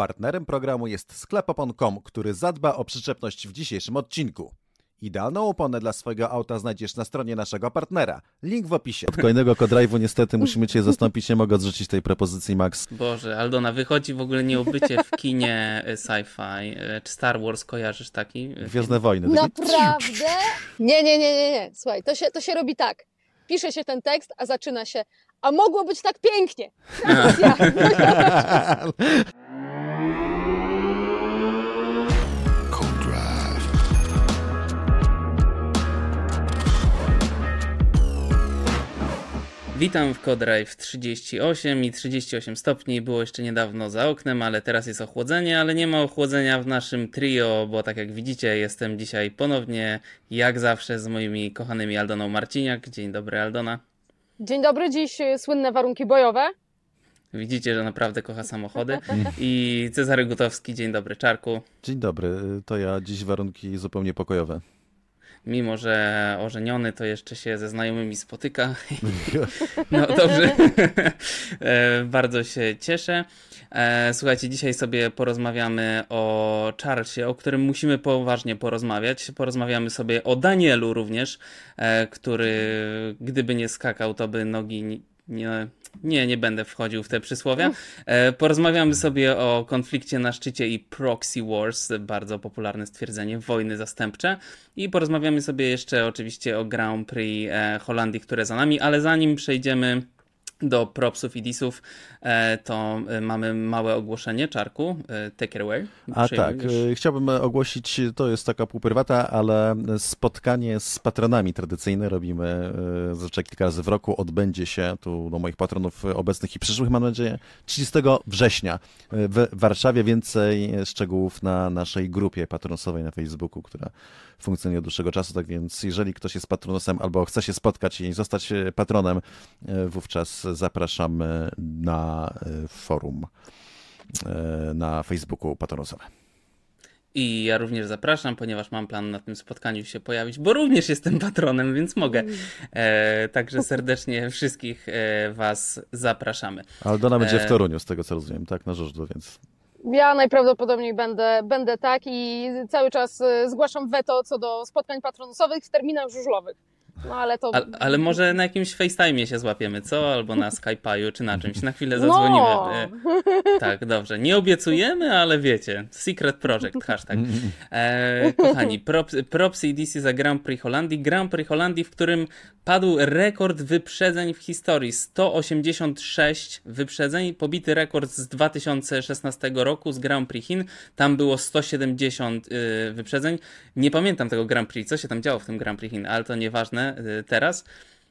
Partnerem programu jest sklepopon.com, który zadba o przyczepność w dzisiejszym odcinku. Idealną oponę dla swojego auta znajdziesz na stronie naszego partnera. Link w opisie. Od kolejnego kodrive'u niestety musimy Cię zastąpić, nie mogę odrzucić tej propozycji, Max. Boże, Aldona, wychodzi w ogóle nie o bycie w kinie e, sci-fi. E, Czy Star Wars kojarzysz taki? e, Gwiezdne Wojny. taki- Naprawdę? Nie, nie, nie, nie, nie. Słuchaj, to się, to się robi tak. Pisze się ten tekst, a zaczyna się. A mogło być tak pięknie. Racja. Witam w Codrive 38 i 38 stopni było jeszcze niedawno za oknem, ale teraz jest ochłodzenie, ale nie ma ochłodzenia w naszym trio, bo tak jak widzicie jestem dzisiaj ponownie jak zawsze z moimi kochanymi Aldoną Marciniak. Dzień dobry Aldona. Dzień dobry, dziś y, słynne warunki bojowe. Widzicie, że naprawdę kocha samochody. I Cezary Gutowski, dzień dobry Czarku. Dzień dobry, to ja dziś warunki zupełnie pokojowe. Mimo, że ożeniony, to jeszcze się ze znajomymi spotyka. No dobrze. E, Bardzo się cieszę. E, Słuchajcie, dzisiaj sobie porozmawiamy o Charlesie, o którym musimy poważnie porozmawiać. Porozmawiamy sobie o Danielu również, e, który gdyby nie skakał, to by nogi nie. Nie, nie będę wchodził w te przysłowia. E, Porozmawiamy sobie o konflikcie na szczycie i proxy wars, bardzo popularne stwierdzenie, wojny zastępcze. I porozmawiamy sobie jeszcze oczywiście o Grand Prix e, Holandii, które za nami, ale zanim przejdziemy do propsów i disów, e, to e, mamy małe ogłoszenie. Czarku, e, take it away. A tak, chciałbym ogłosić, to jest taka półprywata, ale spotkanie z patronami tradycyjne robimy zazwyczaj kilka razy w roku. Odbędzie się tu do moich patronów obecnych i przyszłych, mam nadzieję, 30 września w Warszawie. Więcej szczegółów na naszej grupie patronosowej na Facebooku, która funkcjonuje od dłuższego czasu. Tak więc, jeżeli ktoś jest patronosem albo chce się spotkać i zostać patronem, wówczas zapraszamy na y, forum y, na Facebooku patronosowe. I ja również zapraszam, ponieważ mam plan na tym spotkaniu się pojawić, bo również jestem patronem, więc mogę. E, także serdecznie wszystkich e, Was zapraszamy. Aldona będzie w E. Toruniu, z tego co rozumiem, tak? Na żużlu, więc Ja najprawdopodobniej będę, będę tak i cały czas zgłaszam weto co do spotkań patronusowych w terminach żużlowych. No ale to. A, ale może na jakimś FaceTime się złapiemy, co? Albo na Skype'u, czy na czymś. Na chwilę No. zadzwonimy. E, tak, dobrze. Nie obiecujemy, ale wiecie. Secret Project, hashtag. E, kochani, props, DC za Grand Prix Holandii. Grand Prix Holandii, w którym padł rekord wyprzedzeń w historii. 186 wyprzedzeń. Pobity rekord z 2016 roku z Grand Prix Chin. Tam było 170 y, wyprzedzeń. Nie pamiętam tego Grand Prix, co się tam działo w tym Grand Prix Chin, ale to nieważne y, teraz.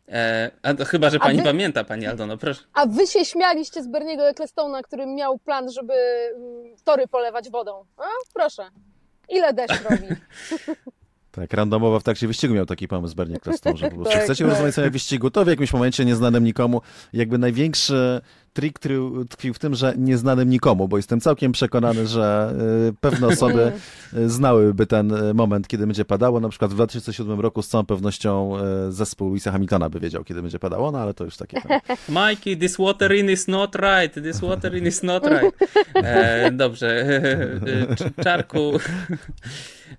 E, a to chyba, że pani wy- pamięta, pani Aldono, proszę. A wy się śmialiście z Berniego Ecclestona, który miał plan, żeby mm, tory polewać wodą. A, proszę. Ile deszcz robi? tak, randomowo w trakcie wyścigu miał taki pomysł Bernie Kleston, że po prostu Tak, chcecie tak. rozmawiać sobie o wyścigu, to w jakimś momencie nieznanym nikomu, jakby największy trik tkwił, w tym, że nieznanym nikomu, bo jestem całkiem przekonany, że y, pewne osoby y, znałyby ten y, moment, kiedy będzie padało, na przykład w 2007 roku z całą pewnością zespół Louisa Hamiltona by wiedział, kiedy będzie padało, no ale to już takie tam. Mikey, this water in is not right. This water in is not right. E, dobrze. E, Cz- Czarku.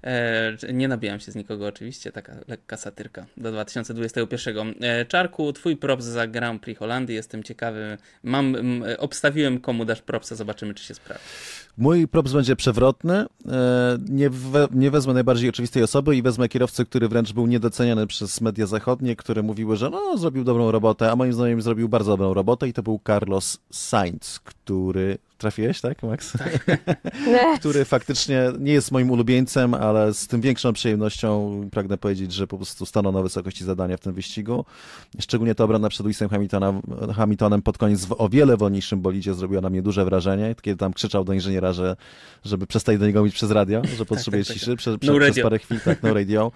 E, nie nabijam się z nikogo oczywiście, taka lekka satyrka do 2021. E, Czarku, twój props za Grand Prix Holandii. Jestem ciekawy. Mam, m, obstawiłem komu dasz propsa, zobaczymy czy się sprawdzi. Mój props będzie przewrotny. E, Nie, we, nie wezmę najbardziej oczywistej osoby i wezmę kierowcę, który wręcz był niedoceniany przez media zachodnie, które mówiły, że no, zrobił dobrą robotę, a moim zdaniem zrobił bardzo dobrą robotę i to był Carlos Sainz, który... Trafiłeś, tak, Max? Nie. który faktycznie nie jest moim ulubieńcem, ale z tym większą przyjemnością pragnę powiedzieć, że po prostu stanął na wysokości zadania w tym wyścigu. Szczególnie ta obrona przed Lewisem Hamiltona, Hamiltonem pod koniec w o wiele wolniejszym bolidzie zrobiła na mnie duże wrażenie, kiedy tam krzyczał do inżyniera, że, żeby przestać do niego mówić przez radio, że potrzebuje tak, tak. ciszy prze, No prze, przez radio. parę chwil, tak, no radio.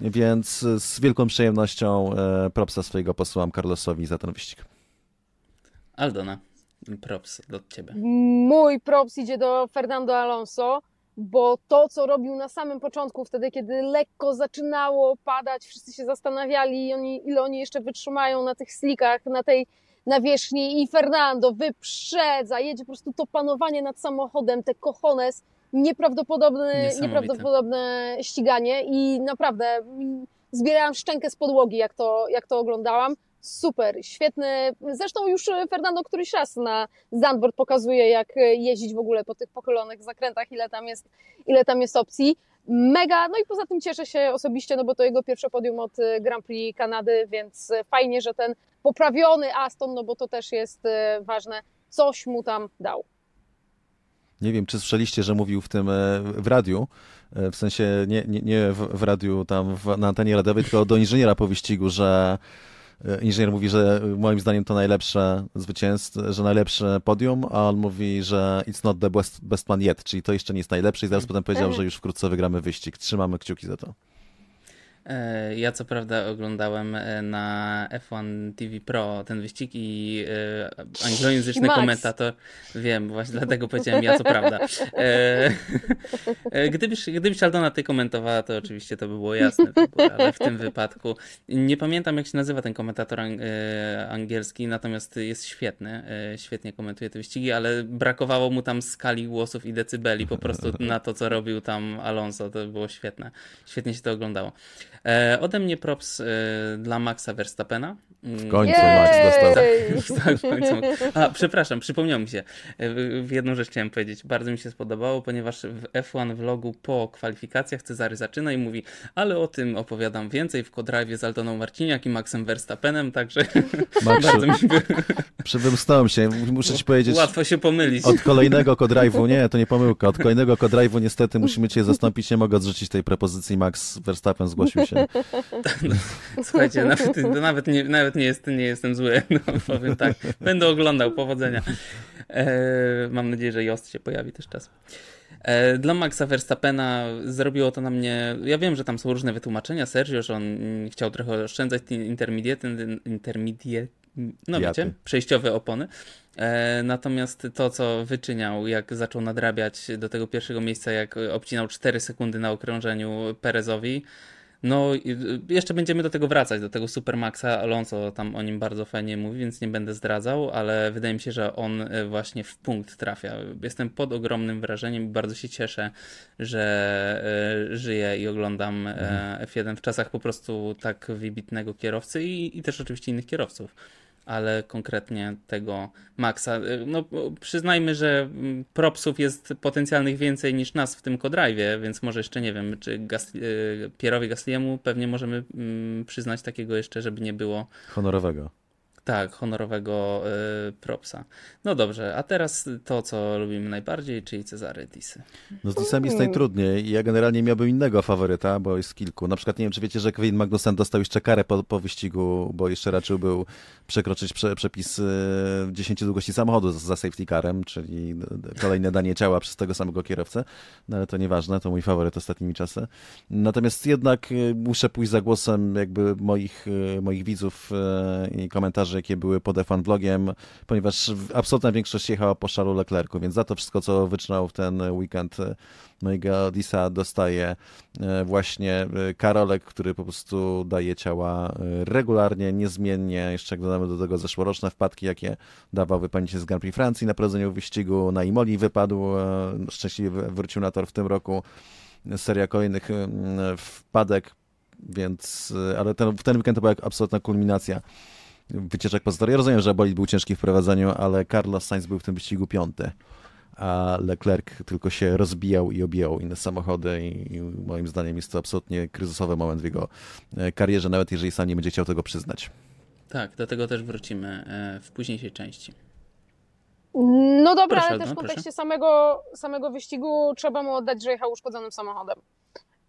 Więc z wielką przyjemnością e, propsa swojego posyłam Carlosowi za ten wyścig. Aldona, props do ciebie. Mój props idzie do Fernando Alonso, bo to, co robił na samym początku, wtedy, kiedy lekko zaczynało padać, wszyscy się zastanawiali, oni, ile oni jeszcze wytrzymają na tych slikach, na tej nawierzchni i Fernando wyprzedza, jedzie po prostu to panowanie nad samochodem, te cojones, nieprawdopodobne, nieprawdopodobne ściganie i naprawdę mm, zbierałam szczękę z podłogi, jak to, jak to oglądałam. Super, świetny. Zresztą już Fernando któryś raz na Zandvoort pokazuje, jak jeździć w ogóle po tych pochylonych zakrętach, ile tam jest, ile tam jest opcji. Mega, no i poza tym cieszę się osobiście, no bo to jego pierwsze podium od Grand Prix Kanady, więc fajnie, że ten poprawiony Aston, no bo to też jest e, ważne, coś mu tam dał. Nie wiem, czy słyszeliście, że mówił w tym e, w radiu, e, w sensie nie, nie, nie w, w radiu tam w, na antenie radiowej, tylko do inżyniera po wyścigu, że e, inżynier mówi, że moim zdaniem to najlepsze zwycięstwo, że najlepsze podium, a on mówi, że it's not the best, best plan yet, czyli to jeszcze nie jest najlepsze i zaraz potem powiedział, że już wkrótce wygramy wyścig. Trzymamy kciuki za to. E, Ja co prawda oglądałem e, na F1 TV Pro ten wyścig i e, anglojęzyczny komentator, wiem, właśnie dlatego powiedziałem ja co prawda. Gdybyś, gdybyś Aldona ty komentowała, to oczywiście to by było jasne, ale w tym wypadku nie pamiętam jak się nazywa ten komentator ang- angielski, natomiast jest świetny, świetnie komentuje te wyścigi, ale brakowało mu tam skali głosów i decybeli po prostu na to, co robił tam Alonso, to było świetne, świetnie się to oglądało. E, ode mnie props e, dla Maxa Verstappena. Mm, W końcu Max dostał. Tak, w końcu. A, przepraszam, przypomniał mi się. E, W jedną rzecz chciałem powiedzieć. Bardzo mi się spodobało, ponieważ w F1 vlogu po kwalifikacjach Cezary zaczyna i mówi, ale o tym opowiadam więcej w Kodrive z Aldoną Marciniak i Maxem Verstappenem, także Maxiu, bardzo mi się przywymknąłem się, muszę ci powiedzieć, łatwo się pomylić. od kolejnego kodrive'u, nie, to nie pomyłka, od kolejnego kodrive'u niestety musimy cię zastąpić, nie mogę odrzucić tej propozycji, Max Verstappen zgłosił się. Słuchajcie, nawet, nawet, nie, nawet nie, jest, nie jestem zły, no, powiem tak. Będę oglądał, powodzenia. E, mam nadzieję, że Jost się pojawi też czas. E, Dla Maxa Verstappena zrobiło to na mnie. Ja wiem, że tam są różne wytłumaczenia. Sergio, że on mm, chciał trochę oszczędzać te intermediate, intermediate no wiecie, przejściowe opony. E, natomiast to, co wyczyniał, jak zaczął nadrabiać do tego pierwszego miejsca, jak obcinał 4 sekundy na okrążeniu Perezowi, no, y, jeszcze będziemy do tego wracać, do tego Supermaxa. Alonso tam o nim bardzo fajnie mówi, więc nie będę zdradzał, ale wydaje mi się, że on y, właśnie w punkt trafia. Jestem pod ogromnym wrażeniem i bardzo się cieszę, że y, żyję i oglądam y, F1 w czasach po prostu tak wybitnego kierowcy i, i też oczywiście innych kierowców. Ale konkretnie tego Maxa. Y, No, przyznajmy, że mm, propsów jest potencjalnych więcej niż nas w tym Kodrive, więc może jeszcze nie wiem, czy Gas- y, Pierowi Gasliemu pewnie możemy mm, przyznać takiego jeszcze, żeby nie było Honorowego. Tak, honorowego y, propsa. No dobrze, a teraz to, co lubimy najbardziej, czyli Cezary Disy. No z Disem jest najtrudniej. Ja generalnie miałbym innego faworyta, bo jest kilku. Na przykład nie wiem, czy wiecie, że Kevin Magnussen dostał jeszcze karę po, po wyścigu, bo jeszcze raczył był przekroczyć prze, przepis e, 10 długości samochodu za, za safety carem, czyli d- kolejne danie ciała przez tego samego kierowcę. No ale to nieważne, to mój faworyt ostatnimi czasy. Natomiast jednak e, muszę pójść za głosem jakby moich, e, moich widzów i komentarzy, jakie były pod F1 vlogiem, ponieważ absolutna większość jechała po Charlesu Leclercu, więc za to wszystko, co wytrzymał w ten weekend mojego Disa dostaje e, właśnie e, Karolek, który po prostu daje ciała e, regularnie, niezmiennie, jeszcze jak dodamy do tego zeszłoroczne wpadki, jakie dawał wypędzić z Grand Prix Francji na prowadzeniu wyścigu, na Imoli wypadł, e, szczęśliwie wrócił na tor w tym roku, seria kolejnych wpadek, więc, ale ten, w ten weekend to była absolutna kulminacja wycieczek tor. Ja rozumiem, że bolid był ciężki w prowadzeniu, ale Carlos Sainz był w tym wyścigu piąty, a Leclerc tylko się rozbijał i obijał inne samochody i, i moim zdaniem jest to absolutnie kryzysowy moment w jego e, karierze, nawet jeżeli sam nie będzie chciał tego przyznać. Tak, do tego też wrócimy e, w późniejszej części. No dobra, Proszę, ale też w kontekście proszę. samego, samego wyścigu trzeba mu oddać, że jechał uszkodzonym samochodem.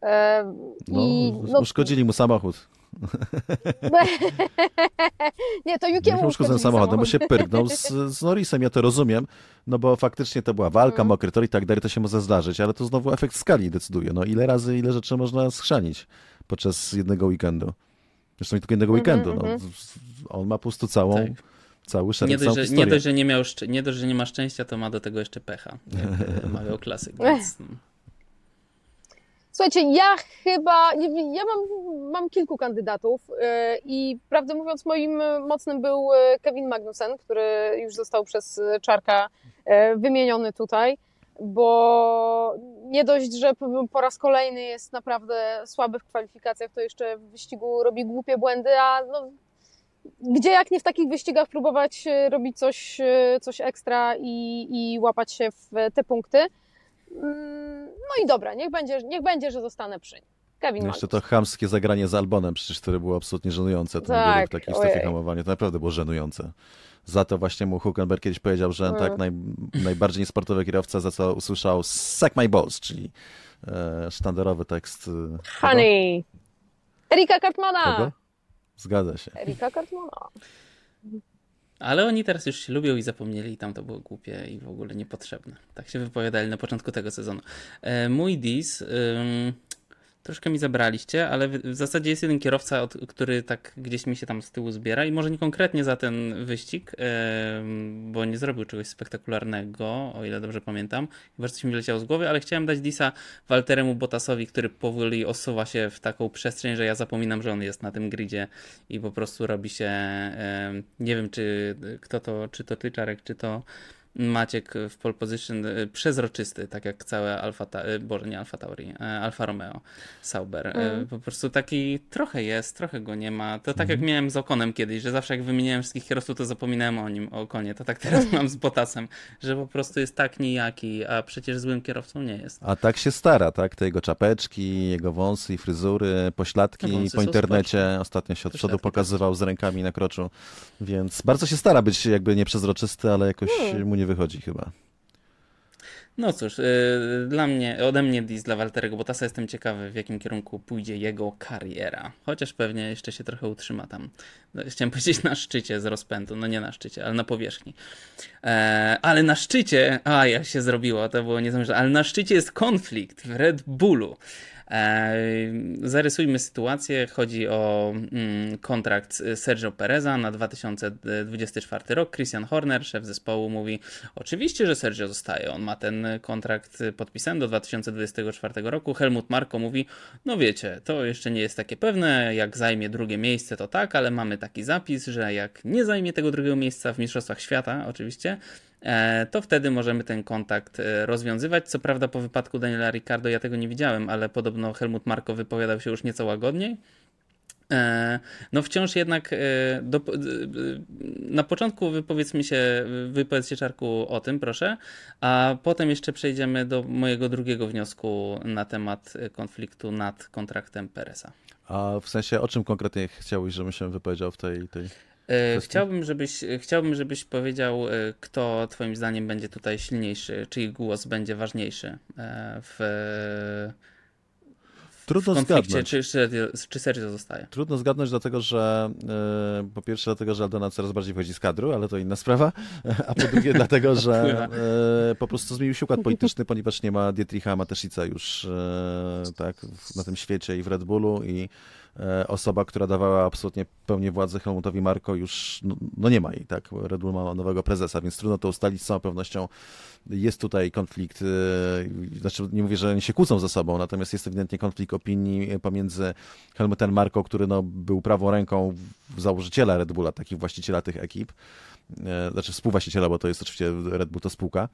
E, No, I, no, uszkodzili mu samochód. nie, to Nie Jukiemu uszkodzonym uszkodzili samochodem, bo samochód. się pyrgnął z, z Norrisem, ja to rozumiem, no bo faktycznie to była walka, Mhm. mokry tor i tak dalej, to się może zdarzyć, ale to znowu efekt skali decyduje. No ile razy, ile rzeczy można schrzanić podczas jednego weekendu. Zresztą nie tylko jednego Mhm, weekendu, no. mhm. On ma po prostu całą, Tak. cały szereg, Nie całą dość, że, nie, dość, że nie, miał, szcz- nie dość, że nie ma szczęścia, to ma do tego jeszcze pecha, jak mawiał klasyk. Więc, mm. Słuchajcie, ja chyba, ja mam, mam kilku kandydatów e, i prawdę mówiąc moim mocnym był e, Kevin Magnussen, który już został przez Czarka e, wymieniony tutaj, bo nie dość, że po raz kolejny jest naprawdę słaby w kwalifikacjach, to jeszcze w wyścigu robi głupie błędy, a no, gdzie jak nie w takich wyścigach próbować robić coś, coś ekstra i, i łapać się w te punkty. No i dobra, niech będzie, niech będzie że zostanę przy nim. Kevin Jeszcze to chamskie zagranie z Albonem, przecież które było absolutnie żenujące. Ten tak, w takiej strefie hamowania, to naprawdę było żenujące. Za to właśnie mu Huckenberg kiedyś powiedział, że mm. tak naj, najbardziej niesportowy kierowca, za co usłyszał suck my balls, czyli e, sztandarowy tekst. E, Honey! Erika Kartmana! Kogo? Zgadza się. Erika Kartmana. Ale oni teraz już się lubią i zapomnieli i tam to było głupie i w ogóle niepotrzebne. Tak się wypowiadali na początku tego sezonu. E, mój dis... Troszkę mi zabraliście, ale w, zasadzie jest jeden kierowca, który tak gdzieś mi się tam z tyłu zbiera i może nie konkretnie za ten wyścig, bo nie zrobił czegoś spektakularnego, o ile dobrze pamiętam. Chyba coś mi wyleciało z głowy, ale chciałem dać Disa Walteremu Botasowi, który powoli osuwa się w taką przestrzeń, że ja zapominam, że on jest na tym gridzie i po prostu robi się, nie wiem czy kto to, czy to ty Czarek, czy to Maciek w pole position y, przezroczysty, tak jak całe Alfa, y, Boże, nie Alfa Tauri, y, Alfa Romeo, Sauber. Mm. Po prostu taki trochę jest, trochę go nie ma. To tak mm. jak mhm. miałem z Okonem kiedyś, że zawsze jak wymieniałem wszystkich kierowców, to zapominałem o nim, o Okonie. To tak teraz mam z Botasem, że po prostu jest tak nijaki, a przecież złym kierowcą nie jest. A tak się stara, tak? Te jego czapeczki, jego wąsy fryzury, pośladki no, po internecie. Ostatnio się od przodu pokazywał z rękami na kroczu, więc bardzo się stara być jakby nieprzezroczysty, ale jakoś mm. mu nie wychodzi chyba. No cóż, yy, dla mnie, ode mnie dis dla Walterego Bottasa jestem ciekawy, w jakim kierunku pójdzie jego kariera. Chociaż pewnie jeszcze się trochę utrzyma tam. No, chciałem powiedzieć na szczycie z rozpędu, no nie na szczycie, ale na powierzchni. E, ale na szczycie, a jak się zrobiło, to było niezamierzone, ale na szczycie jest konflikt w Red Bullu. Zarysujmy sytuację. Chodzi o mm, kontrakt Sergio Pereza na 2024 rok. Christian Horner, szef zespołu, mówi: Oczywiście, że Sergio zostaje. On ma ten kontrakt podpisany do 2024 roku. Helmut Marko mówi: No wiecie, to jeszcze nie jest takie pewne. Jak zajmie drugie miejsce, to tak, ale mamy taki zapis, że jak nie zajmie tego drugiego miejsca w Mistrzostwach Świata, oczywiście, to wtedy możemy ten kontakt e, rozwiązywać. Co prawda po wypadku Daniela Ricardo ja tego nie widziałem, ale podobno Helmut Marko wypowiadał się już nieco łagodniej. E, no wciąż jednak do, na początku wypowiedz mi się, wypowiedz się Czarku o tym, proszę, a potem jeszcze przejdziemy do mojego drugiego wniosku na temat konfliktu nad kontraktem Peresa. A w sensie o czym konkretnie chciałbyś, żebym się wypowiedział w tej... tej... E, chciałbym żebyś, chciałbym, żebyś powiedział, e, kto Twoim zdaniem będzie tutaj silniejszy, czyj głos będzie ważniejszy e, w, Trudno zgadnąć. Czy, czy, czy Sergio zostaje? Trudno zgadnąć, dlatego że po pierwsze dlatego, że Aldona coraz bardziej wchodzi z kadru, ale to inna sprawa, a po drugie dlatego, że po prostu zmienił się układ polityczny, ponieważ nie ma Dietricha Mateszica już tak, na tym świecie i w Red Bullu i E, osoba, która dawała absolutnie pełnię władzy Helmutowi Marko już, no, no, nie ma jej, tak? Red Bull ma nowego prezesa, więc trudno to ustalić. Z całą pewnością jest tutaj konflikt, e, znaczy nie mówię, że oni się kłócą ze sobą, natomiast jest ewidentnie konflikt opinii pomiędzy Helmutem Marko, który no, był prawą ręką założyciela Red Bulla, takich właściciela tych ekip, e, znaczy współwłaściciela, bo to jest oczywiście Red Bull to spółka,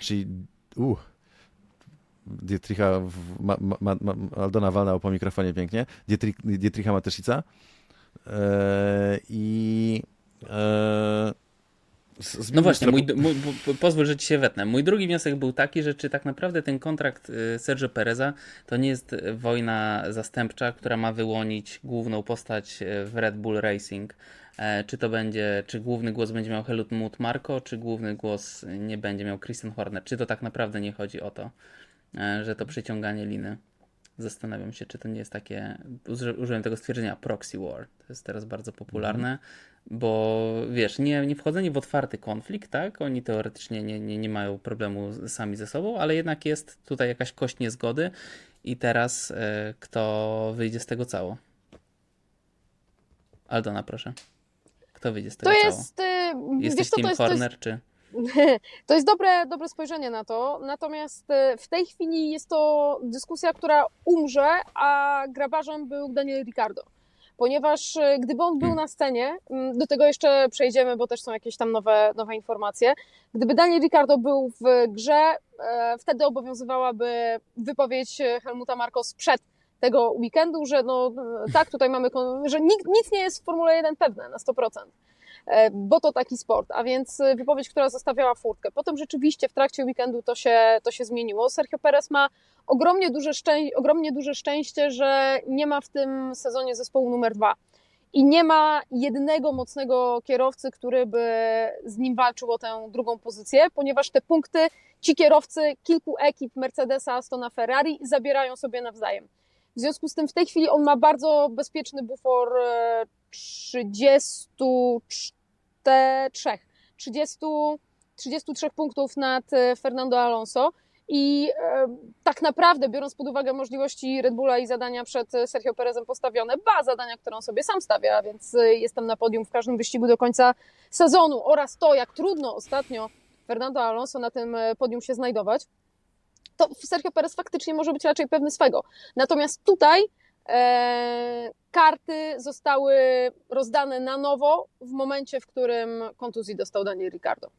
czyli uh, Dietricha, ma, ma, ma, Aldona walnęła po mikrofonie pięknie, Dietrich, Dietricha Mateszica e, i e, z, no właśnie, mój, mój, pozwól, że ci się wetnę. Mój drugi wniosek był taki, że czy tak naprawdę ten kontrakt y, Sergio Pereza to nie jest wojna zastępcza, która ma wyłonić główną postać y, w Red Bull Racing. E, czy to będzie, czy główny głos będzie miał Helmut Marko, czy główny głos nie będzie miał Christian Horner. Czy to tak naprawdę nie chodzi o to? E, że to przyciąganie liny. Zastanawiam się, czy to nie jest takie. Użyłem tego stwierdzenia proxy war. To jest teraz bardzo popularne, mm. bo wiesz, nie, nie wchodzenie w otwarty konflikt, tak? Oni teoretycznie nie, nie, nie mają problemu sami ze sobą, ale jednak jest tutaj jakaś kość niezgody i teraz e, kto wyjdzie z tego cało? Aldona, proszę. Kto wyjdzie z tego to cało? Jest, y, Jesteś Team to jest, Horner, to jest... czy. To jest dobre, dobre spojrzenie na to, natomiast e, w tej chwili jest to dyskusja, która umrze, a grabarzem był Daniel Ricardo. Ponieważ e, gdyby on był na scenie, m, do tego jeszcze przejdziemy, bo też są jakieś tam nowe, nowe informacje, gdyby Daniel Ricardo był w grze, e, wtedy obowiązywałaby wypowiedź Helmuta Marko sprzed tego weekendu, że no tak, tutaj mamy, że nic nie jest w Formule 1 pewne na 100%. E, bo to taki sport, a więc e, wypowiedź, która zostawiała furtkę. Potem rzeczywiście w trakcie weekendu to się, to się zmieniło. Sergio Perez ma ogromnie duże, szczę- ogromnie duże szczęście, że nie ma w tym sezonie zespołu numer dwa. I nie ma jednego mocnego kierowcy, który by z nim walczył o tę drugą pozycję, ponieważ te punkty ci kierowcy kilku ekip Mercedesa, Astona, Ferrari zabierają sobie nawzajem. W związku z tym w tej chwili on ma bardzo bezpieczny bufor e, 33, 30, 33 punktów nad e, Fernando Alonso. I e, tak naprawdę, biorąc pod uwagę możliwości Red Bulla i zadania przed Sergio Perezem postawione, ba zadania, które on sobie sam stawia, więc e, jestem na podium w każdym wyścigu do końca sezonu oraz to, jak trudno ostatnio Fernando Alonso na tym e, podium się znajdować, to Sergio Perez faktycznie może być raczej pewny swego. Natomiast tutaj e, karty zostały rozdane na nowo w momencie, w którym kontuzji dostał Daniel Ricardo.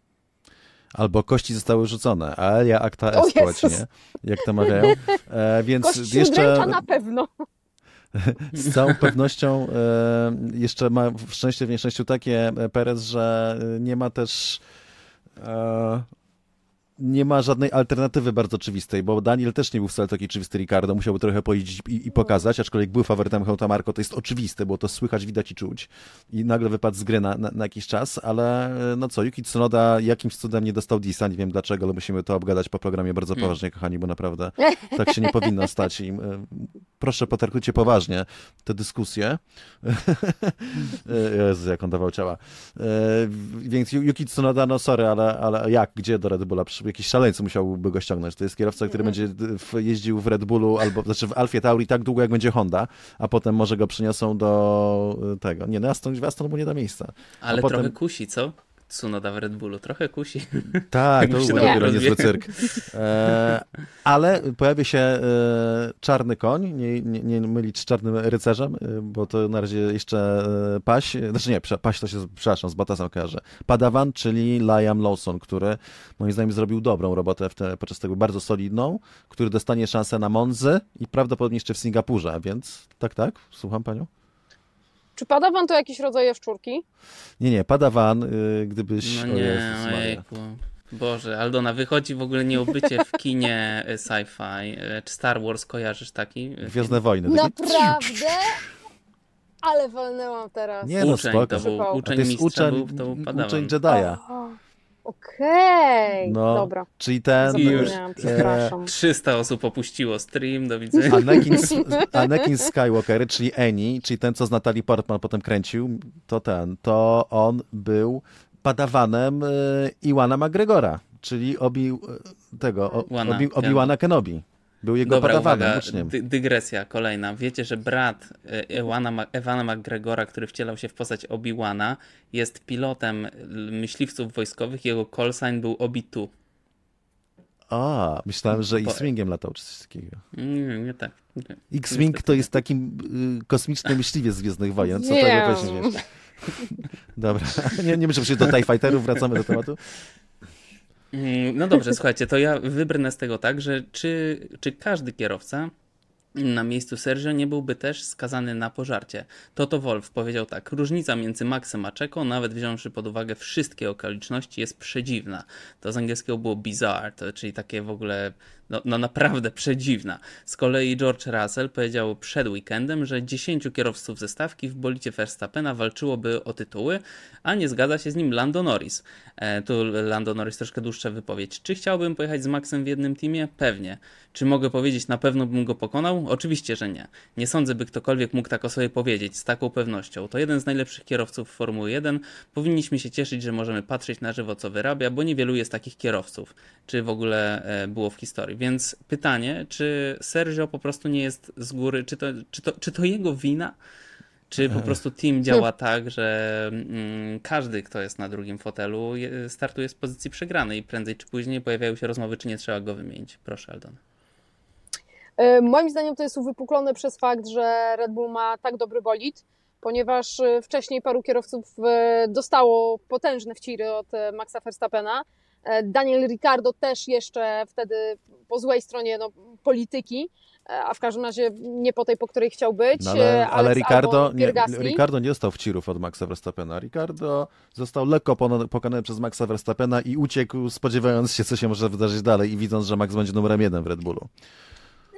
Albo kości zostały rzucone, a Elia acta O est Jezus. łacinie, jak to mawiają. E, więc Kość jeszcze na pewno. z całą pewnością e, jeszcze ma w szczęście w nieszczęściu takie e, Perez, że e, nie ma też e, nie ma żadnej alternatywy bardzo oczywistej, bo Daniel też nie był wcale taki oczywisty Ricardo, musiałby trochę pojeździć i, i pokazać, aczkolwiek był faworytem Helmuta Marko, to jest oczywiste, było to słychać, widać i czuć i nagle wypadł z gry na, na, na jakiś czas, ale e, no co, Yuki Tsunoda jakimś cudem nie dostał disa, nie wiem dlaczego, ale musimy to obgadać po programie bardzo Mm. poważnie, kochani, bo naprawdę tak się nie powinno stać i e, proszę potraktujcie poważnie tę dyskusję. E, Jezu, jak on dawał ciała. Więc Yu- Yuki Tsunoda, no sorry, ale, ale jak, gdzie do Red Bulla? Przy- Jakiś szaleńcy musiałby go ściągnąć. To jest kierowca, który będzie w, jeździł w Red Bullu albo, znaczy w Alfie Tauri tak długo, jak będzie Honda, a potem może go przyniosą do e, tego. Nie, no Aston, w Aston mu nie da miejsca. Ale potem- trochę kusi, co? Tsunoda w Red Bullu, trochę kusi. Tak, to był dopiero rozwija. niezły cyrk. E, ale pojawia się e, czarny koń, nie, nie, nie mylić z czarnym rycerzem, e, bo to na razie jeszcze e, paś, znaczy nie, paś to się, przepraszam, z Batasem kojarzę. Padawan, czyli Liam Lawson, który moim zdaniem zrobił dobrą robotę w te, podczas tego, bardzo solidną, który dostanie szansę na Monzy i prawdopodobnie jeszcze w Singapurze, więc tak, tak, słucham panią? Czy pada wam to jakiś rodzaj jaszczurki? Nie, nie, Padawan, y, gdybyś... No o nie, Maria. ojejku. Boże, Aldona, wychodzi w ogóle nie o bycie w kinie e, sci-fi. E, Czy Star Wars kojarzysz taki? Gwiezdne Wojny. Naprawdę? Ale walnęłam teraz. Nie no, Uczeń, spoko. to był uczeń to jest mistrza, uczeń, był, to był uczeń Jedi'a. O, Okej, No. dobra. Czyli ten... Zapomniałam, e, przepraszam. 300 osób opuściło stream, do widzenia. Anakin, Anakin Skywalker, czyli Eni, czyli ten, co z Natalie Portman potem kręcił, to ten, to on był padawanem e, Iwana McGregora, czyli Obi, e, tego, Obi, Obi-Wana Kenobi. Był jego Dobra, padawanem, uwaga, uczniem. dy, dygresja kolejna. Wiecie, że brat e, Ewana, Ma- Ewana McGregora, który wcielał się w postać Obi-Wana, jest pilotem myśliwców wojskowych. Jego call sign był Obi-Tu. A, myślałem, że swingiem latał, czy coś takiego. Nie, nie tak. X-Wing to jest takim y, kosmiczny myśliwiec z Gwiezdnych Wojen. Co Nie. tego weź wiesz? Dobra, nie, nie muszę przejść do TIE Fighterów, wracamy do tematu. Mm, No dobrze, słuchajcie, to ja wybrnę z tego tak, że czy, czy każdy kierowca na miejscu Sergio nie byłby też skazany na pożarcie. Toto Wolf powiedział tak, różnica między Maxem a Czeką, nawet wziąwszy pod uwagę wszystkie okoliczności, jest przedziwna. To z angielskiego było bizarre, to, czyli takie w ogóle, no, no naprawdę przedziwna. Z kolei George Russell powiedział przed weekendem, że 10 kierowców ze stawki w bolicie Verstappena walczyłoby o tytuły, a nie zgadza się z nim Lando Norris. E, tu Lando Norris troszkę dłuższa wypowiedź. Czy chciałbym pojechać z Maxem w jednym teamie? Pewnie. Czy mogę powiedzieć, na pewno bym go pokonał? Oczywiście, że nie. Nie sądzę, by ktokolwiek mógł tak o sobie powiedzieć z taką pewnością. To jeden z najlepszych kierowców Formuły 1. Powinniśmy się cieszyć, że możemy patrzeć na żywo, co wyrabia, bo niewielu jest takich kierowców. Czy w ogóle e, było w historii. Więc pytanie, czy Sergio po prostu nie jest z góry, czy to, czy to, czy to jego wina? Czy po prostu team działa tak, że mm, każdy, kto jest na drugim fotelu, startuje z pozycji przegranej i prędzej czy później pojawiają się rozmowy, czy nie trzeba go wymienić? Proszę, Aldona. E, moim zdaniem to jest uwypuklone przez fakt, że Red Bull ma tak dobry bolid, ponieważ e, wcześniej paru kierowców e, dostało potężne wciry od Maxa Verstappena. Daniel Ricardo też jeszcze wtedy po złej stronie no, polityki, a w każdym razie nie po tej, po której chciał być. No ale, ale Ricardo, nie, Ricardo nie dostał wcirów od Maxa Verstappena. Ricardo został lekko pokonany przez Maxa Verstappena i uciekł, spodziewając się, co się może wydarzyć dalej i widząc, że Max będzie numerem jeden w Red Bullu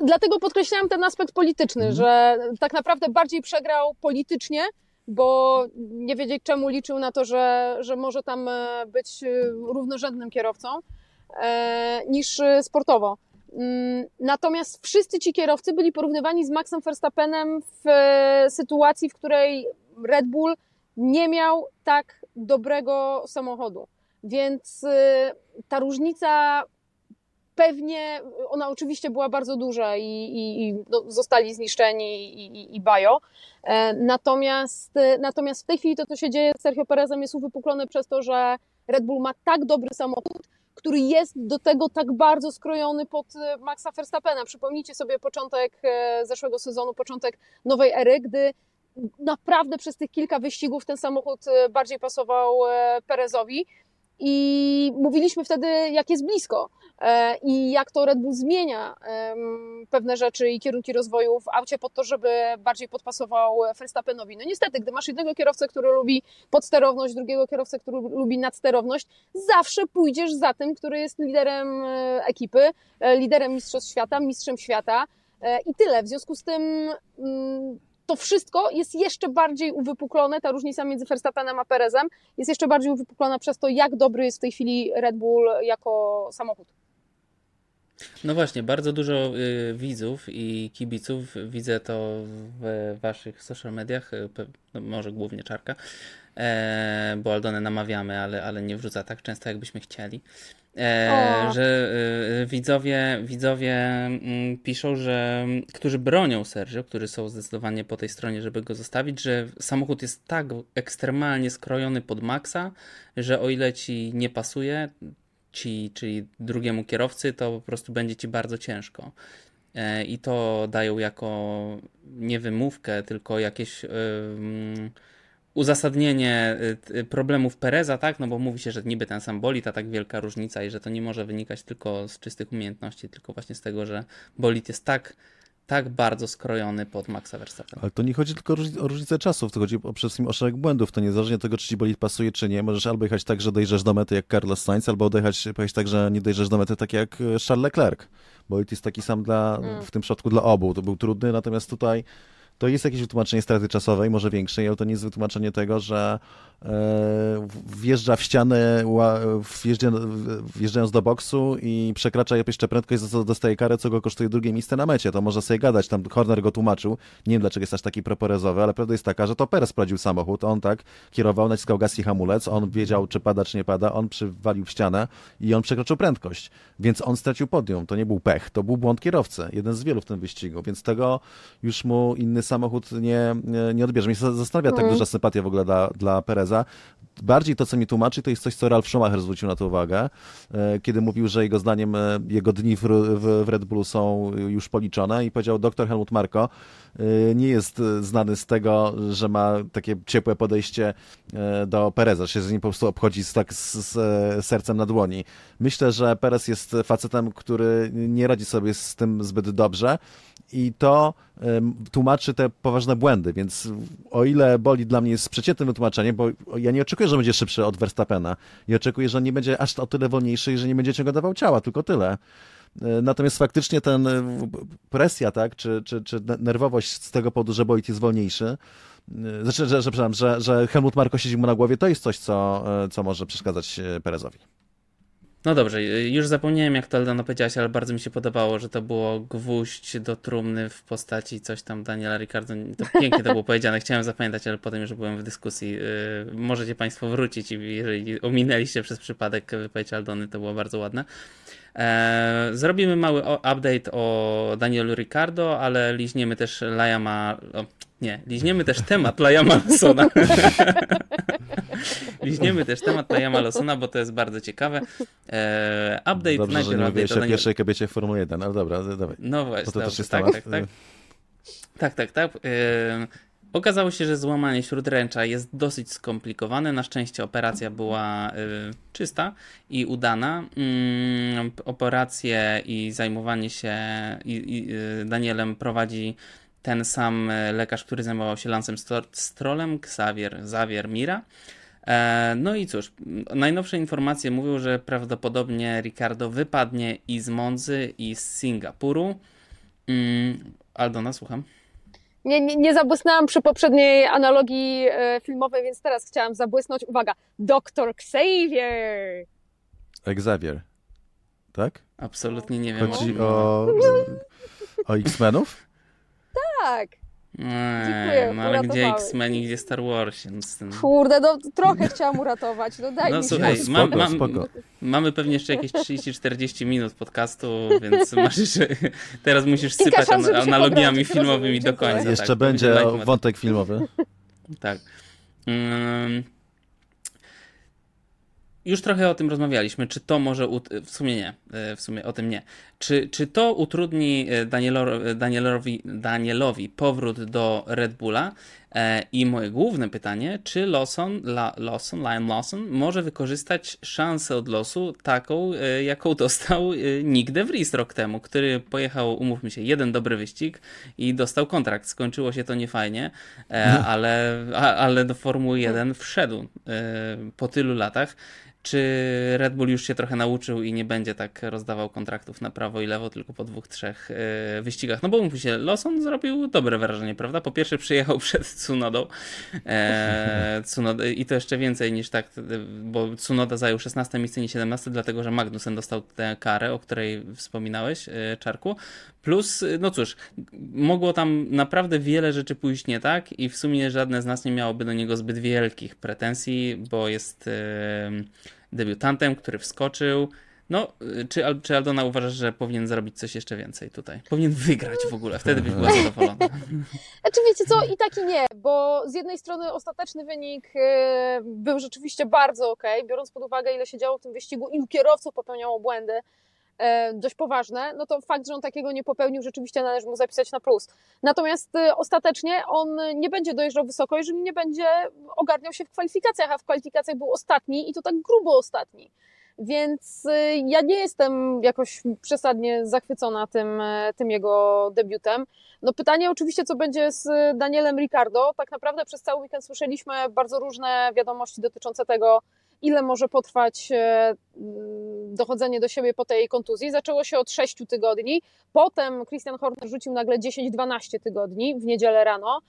dlatego podkreślałem ten aspekt polityczny, mhm. że tak naprawdę bardziej przegrał politycznie, bo nie wiedzieć czemu liczył na to, że, że może tam e, być e, równorzędnym kierowcą e, niż sportowo. Mm, natomiast wszyscy ci kierowcy byli porównywani z Maxem Verstappenem w sytuacji, w której Red Bull nie miał tak dobrego samochodu. Więc ta różnica pewnie ona oczywiście była bardzo duża i, i, i no, zostali zniszczeni i, i, i Bajo. E, natomiast, e, natomiast w tej chwili to, co się dzieje z Sergio Perezem jest uwypuklone przez to, że Red Bull ma tak dobry samochód, który jest do tego tak bardzo skrojony pod e, Maxa Verstappena. Przypomnijcie sobie początek zeszłego sezonu, początek nowej ery, gdy naprawdę przez tych kilka wyścigów ten samochód bardziej pasował Perezowi. I mówiliśmy wtedy, jak jest blisko e, i jak to Red Bull zmienia pewne rzeczy i kierunki rozwoju w aucie po to, żeby bardziej podpasował Verstappenowi. No niestety, gdy masz jednego kierowcę, który lubi podsterowność, drugiego kierowcę, który lubi nadsterowność, zawsze pójdziesz za tym, który jest liderem e, ekipy, e, liderem Mistrzostw Świata, mistrzem świata i tyle. W związku z tym mm, to wszystko jest jeszcze bardziej uwypuklone, ta różnica między Verstappenem a Perezem jest jeszcze bardziej uwypuklona przez to, jak dobry jest w tej chwili Red Bull jako samochód. No właśnie, bardzo dużo y, widzów i kibiców, widzę to w waszych social mediach, y, no może głównie Czarka, bo Aldonę namawiamy, ale, ale nie wrzuca tak często, jakbyśmy chcieli. E, że e, widzowie, widzowie mm, piszą, że którzy bronią Sergio, którzy są zdecydowanie po tej stronie, żeby go zostawić, że samochód jest tak ekstremalnie skrojony pod maksa, że o ile ci nie pasuje, ci, czyli drugiemu kierowcy, to po prostu będzie ci bardzo ciężko. E, I to dają jako nie wymówkę, tylko jakieś. Yy, uzasadnienie y, problemów Pereza, tak? No bo mówi się, że niby ten sam bolid, a tak wielka różnica i że to nie może wynikać tylko z czystych umiejętności, tylko właśnie z tego, że bolid jest tak tak bardzo skrojony pod Maxa Verstappen. Ale to nie chodzi tylko o różnicę czasów, to chodzi przede wszystkim o szereg błędów. To niezależnie od tego, czy ci bolid pasuje, czy nie. Możesz albo jechać tak, że dojrzysz do mety jak Carlos Sainz, albo dojechać, pojechać tak, że nie dojrzysz do mety tak jak Charles Leclerc. Bolid jest taki sam dla, mm. w tym przypadku dla obu. To był trudny, natomiast tutaj to jest jakieś wytłumaczenie straty czasowej, może większej, ale to nie jest wytłumaczenie tego, że wjeżdża w ścianę, wjeżdżając do boksu i przekracza jeszcze prędkość, za co dostaje karę, co go kosztuje drugie miejsce na mecie. To może sobie gadać, tam Horner go tłumaczył, nie wiem dlaczego jest aż taki proporezowy, ale prawda jest taka, że to Perez prowadził samochód, on tak kierował, naciskał gaz i hamulec, on wiedział, czy pada, czy nie pada, on przywalił w ścianę i on przekroczył prędkość, więc on stracił podium, to nie był pech, to był błąd kierowcy, jeden z wielu w tym wyścigu, więc tego już mu inny samochód nie, nie, odbierze. Mnie zastanawia tak mm. duża sympatia w ogóle dla, dla Pereza, Bardziej to, co mi tłumaczy, to jest coś, co Ralf Schumacher zwrócił na to uwagę, e, kiedy mówił, że jego zdaniem e, jego dni w, w, Red Bullu są już policzone i powiedział dr Helmut Marko, nie jest znany z tego, że ma takie ciepłe podejście do Pereza, się z nim po prostu obchodzi z, tak z, z sercem na dłoni. Myślę, że Perez jest facetem, który nie radzi sobie z tym zbyt dobrze i to tłumaczy te poważne błędy, więc o ile boli dla mnie jest przeciętnym wytłumaczeniem, bo ja nie oczekuję, że będzie szybszy od Verstappena i oczekuję, że nie będzie aż o tyle wolniejszy i że nie będzie czego dawał ciała, tylko tyle. E, natomiast faktycznie ten e, presja, tak, czy, czy, czy nerwowość z tego powodu, że Boyd jest wolniejszy, e, znaczy, że, że, że, że Helmut Marko siedzi mu na głowie, to jest coś, co, co może przeszkadzać Perezowi. No dobrze, już zapomniałem jak to Aldona powiedziałaś, ale bardzo mi się podobało, że to było gwóźdź do trumny w postaci coś tam Daniela Ricardo. To pięknie to było powiedziane, chciałem zapamiętać, ale potem już byłem w dyskusji. Możecie Państwo wrócić i jeżeli ominęliście przez przypadek wypowiedź Aldony, to było bardzo ładne. E, zrobimy mały update o Danielu Ricardo, ale liźniemy też Lajama, Nie, liźniemy też temat Liama Lawsona. liźniemy też temat Liama Lawsona, bo to jest bardzo ciekawe. E, update Dobrze, najpierw że nie mówiłeś o dodania- pierwszej kobiecie w Formule 1, ale dobra, dawaj. No właśnie, to też dobrze, jest tak, temat. tak, tak. Tak, tak, tak. Okazało się, że złamanie śródręcza jest dosyć skomplikowane. Na szczęście operacja była y, czysta i udana. Ym, operację i zajmowanie się i, y, Danielem prowadzi ten sam y, lekarz, który zajmował się Lancem Stro- Strollem, Xavier, Xavier Mira. E, No i cóż, najnowsze informacje mówią, że prawdopodobnie Ricardo wypadnie i z Monzy, i z Singapuru. Mm, Aldona, słucham. Nie, nie, nie zabłysnęłam przy poprzedniej analogii e, filmowej, więc teraz chciałam zabłysnąć. Uwaga, Dr. Xavier! Xavier. Tak? Absolutnie nie wiem. Chodzi o, o X-Menów? Tak, Eee, Dziękuję, no ale gdzie. X-Men i gdzie Star Wars? Kurde, no trochę chciałam uratować. No daj No mi słuchaj, mam, spoko, mam, spoko. mamy pewnie jeszcze jakieś 30-40 minut podcastu, więc masz jeszcze, teraz musisz Kilka sypać szans, analogiami pobrać, filmowymi do końca. Jeszcze tak, będzie leitmotiv. wątek filmowy. Tak. Ym, Już trochę o tym rozmawialiśmy. Czy to może. ut- W sumie nie. e, W sumie o tym nie. Czy, czy to utrudni e, Danielo- Danielowi, Danielowi powrót do Red Bulla? E, I moje główne pytanie, czy Lawson, La, Lawson, Lion Lawson może wykorzystać szansę od losu taką, e, jaką dostał e, Nick de Vries rok temu, który pojechał, umówmy się, jeden dobry wyścig i dostał kontrakt. Skończyło się to niefajnie, e, ale, ale do Formuły 1 wszedł e, po tylu latach. Czy Red Bull już się trochę nauczył i nie będzie tak rozdawał kontraktów na prawo i lewo, tylko po dwóch, trzech e, wyścigach? No bo mówmy się, Lawson zrobił dobre wrażenie, prawda? Po pierwsze przyjechał przed Tsunodą e, i to jeszcze więcej niż tak, e, bo Tsunoda zajął 16 miejsce, nie 17, dlatego że Magnussen dostał tę karę, o której wspominałeś, e, Czarku. Plus, no cóż, mogło tam naprawdę wiele rzeczy pójść nie tak i w sumie żadne z nas nie miałoby do niego zbyt wielkich pretensji, bo jest debiutantem, który wskoczył. No, e, czy, czy Aldona uważasz, że powinien zrobić coś jeszcze więcej tutaj? Powinien wygrać w ogóle, wtedy byś była zadowolona. Znaczy wiecie co, i tak i nie, bo z jednej strony ostateczny wynik e, był rzeczywiście bardzo ok, biorąc pod uwagę ile się działo w tym wyścigu, ilu kierowców popełniało błędy dość poważne, no to fakt, że on takiego nie popełnił rzeczywiście należy mu zapisać na plus. Natomiast e, ostatecznie on nie będzie dojeżdżał wysoko, jeżeli nie będzie ogarniał się w kwalifikacjach, a w kwalifikacjach był ostatni i to tak grubo ostatni. Więc e, ja nie jestem jakoś przesadnie zachwycona tym, e, tym jego debiutem. No pytanie oczywiście, co będzie z Danielem Ricardo. Tak naprawdę przez cały weekend słyszeliśmy bardzo różne wiadomości dotyczące tego, ile może potrwać e, dochodzenie do siebie po tej kontuzji. Zaczęło się od 6 tygodni, potem Christian Horner rzucił nagle 10-12 tygodni w niedzielę rano.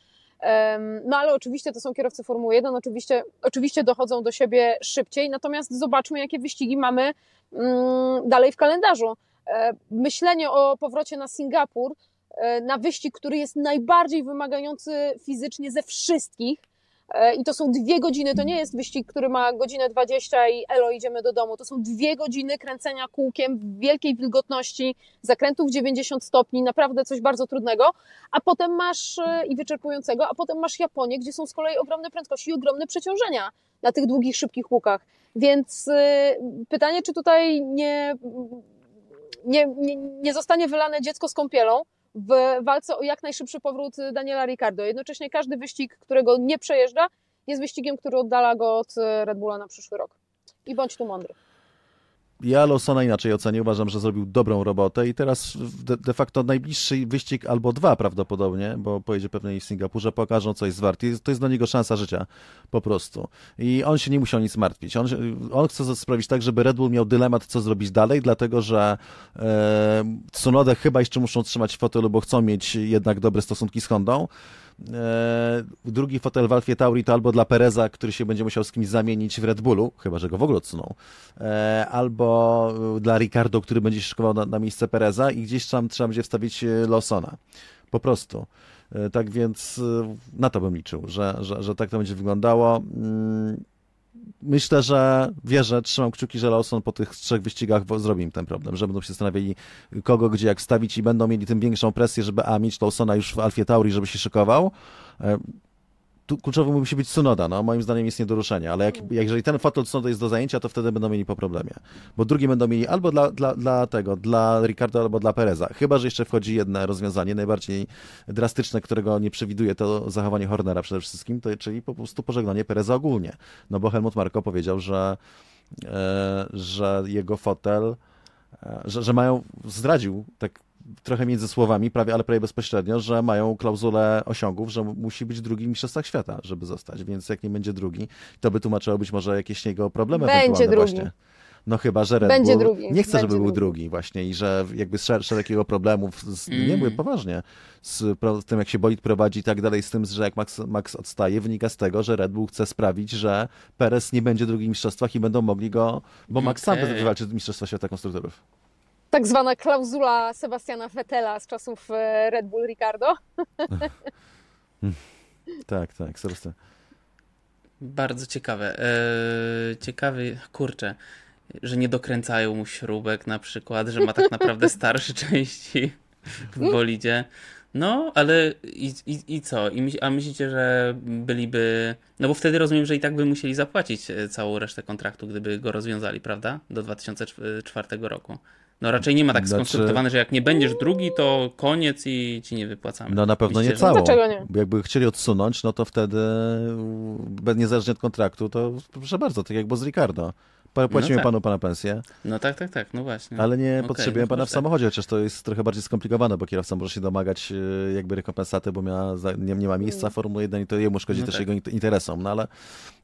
No ale oczywiście to są kierowcy Formuły 1, oczywiście, oczywiście dochodzą do siebie szybciej, natomiast zobaczmy, jakie wyścigi mamy mm, dalej w kalendarzu. E, Myślenie o powrocie na Singapur, e, na wyścig, który jest najbardziej wymagający fizycznie ze wszystkich. E, I to są dwie godziny, to nie jest wyścig, który ma godzinę 20 i elo, idziemy do domu. To są dwie godziny kręcenia kółkiem w wielkiej wilgotności, zakrętów 90 stopni, naprawdę coś bardzo trudnego. A potem masz e, i wyczerpującego, a potem masz Japonię, gdzie są z kolei ogromne prędkości i ogromne przeciążenia na tych długich, szybkich łukach. Więc e, pytanie, czy tutaj nie, nie, nie, nie zostanie wylane dziecko z kąpielą w walce o jak najszybszy powrót Daniela Ricardo. Jednocześnie każdy wyścig, którego nie przejeżdża, jest wyścigiem, który oddala go od Red Bulla na przyszły rok. I bądź tu mądry. Ja Lawsona inaczej ocenię. Uważam, że zrobił dobrą robotę i teraz de, de facto najbliższy wyścig albo dwa prawdopodobnie, bo pojedzie pewnie w Singapurze, pokażą coś z wart. To jest dla niego szansa życia po prostu. I on się nie musiał nic martwić. On, on chce sprawić tak, żeby Red Bull miał dylemat, co zrobić dalej, dlatego że e, Tsunodę chyba jeszcze muszą trzymać w fotelu, bo chcą mieć jednak dobre stosunki z Hondą. E, drugi fotel w Alfie Tauri to albo dla Pereza, który się będzie musiał z kimś zamienić w Red Bullu, chyba że go w ogóle odsuną, e, albo dla Ricardo, który będzie się szykował na, na miejsce Pereza i gdzieś tam trzeba będzie wstawić e, Lawsona. Po prostu. E, Tak więc e, na to bym liczył, że, że, że tak to będzie wyglądało. Myślę, że wierzę, trzymam kciuki, że Lawson po tych trzech wyścigach zrobi im ten problem, że będą się zastanawiali kogo, gdzie, jak wstawić i będą mieli tym większą presję, żeby a, mieć Lawsona już w Alfie Tauri, żeby się szykował. Tu kluczowy musi być Tsunoda, no moim zdaniem jest nie do ruszenia, ale jak, jeżeli ten fotel Tsunoda jest do zajęcia, to wtedy będą mieli po problemie, bo drugi będą mieli albo dla, dla, dla tego, dla Ricardo, albo dla Pereza, chyba, że jeszcze wchodzi jedno rozwiązanie, najbardziej drastyczne, którego nie przewiduje to zachowanie Hornera przede wszystkim, to, czyli po prostu pożegnanie Pereza ogólnie, no bo Helmut Marko powiedział, że, e, że jego fotel, e, że, że mają, zdradził tak trochę między słowami, prawie, ale prawie bezpośrednio, że mają klauzulę osiągów, że musi być drugi w Mistrzostwach Świata, żeby zostać, więc jak nie będzie drugi, to by tłumaczyło być może jakieś jego problemy Będzie ewentualne drugi. właśnie. No chyba, że Red Będzie Bull drugi, nie chce, żeby będzie był drugi. drugi właśnie i że jakby szer- szereg jego problemów, z, nie Mm. mówię poważnie, z, z tym jak się bolid prowadzi i tak dalej, z tym, że jak Max, Max odstaje, wynika z tego, że Red Bull chce sprawić, że Perez nie będzie drugi w mistrzostwach i będą mogli go, bo Max sam Okej. wywalczy Mistrzostwa Świata Konstruktorów. Tak zwana klauzula Sebastiana Vettela z czasów e, Red Bull Ricardo. Tak, tak, Sebastian. Bardzo ciekawe. Eee, ciekawy, kurczę, że nie dokręcają mu śrubek na przykład, że ma tak naprawdę starsze części w bolidzie. No, ale i, i, i co? I myśl, a myślicie, że byliby. No bo wtedy rozumiem, że i tak by musieli zapłacić e, całą resztę kontraktu, gdyby go rozwiązali, prawda? Do 2004 roku. No raczej nie ma tak Znaczy- skonstruowane, że jak nie będziesz drugi, to koniec i ci nie wypłacamy. No na pewno nie Myślicie, że- całą. Dlaczego nie? Bo jakby chcieli odsunąć, no to wtedy niezależnie od kontraktu, to proszę bardzo, tak jak było z Ricardo. Płacimy tak. panu pana pensję, No tak, tak, tak, no właśnie. ale nie Okej, potrzebujemy no pana w samochodzie, chociaż to jest trochę bardziej skomplikowane, bo kierowca może się domagać e, jakby rekompensaty, bo miała, nie, nie ma miejsca w Formule 1 i to jemu szkodzi No też tak. jego int- interesom, no ale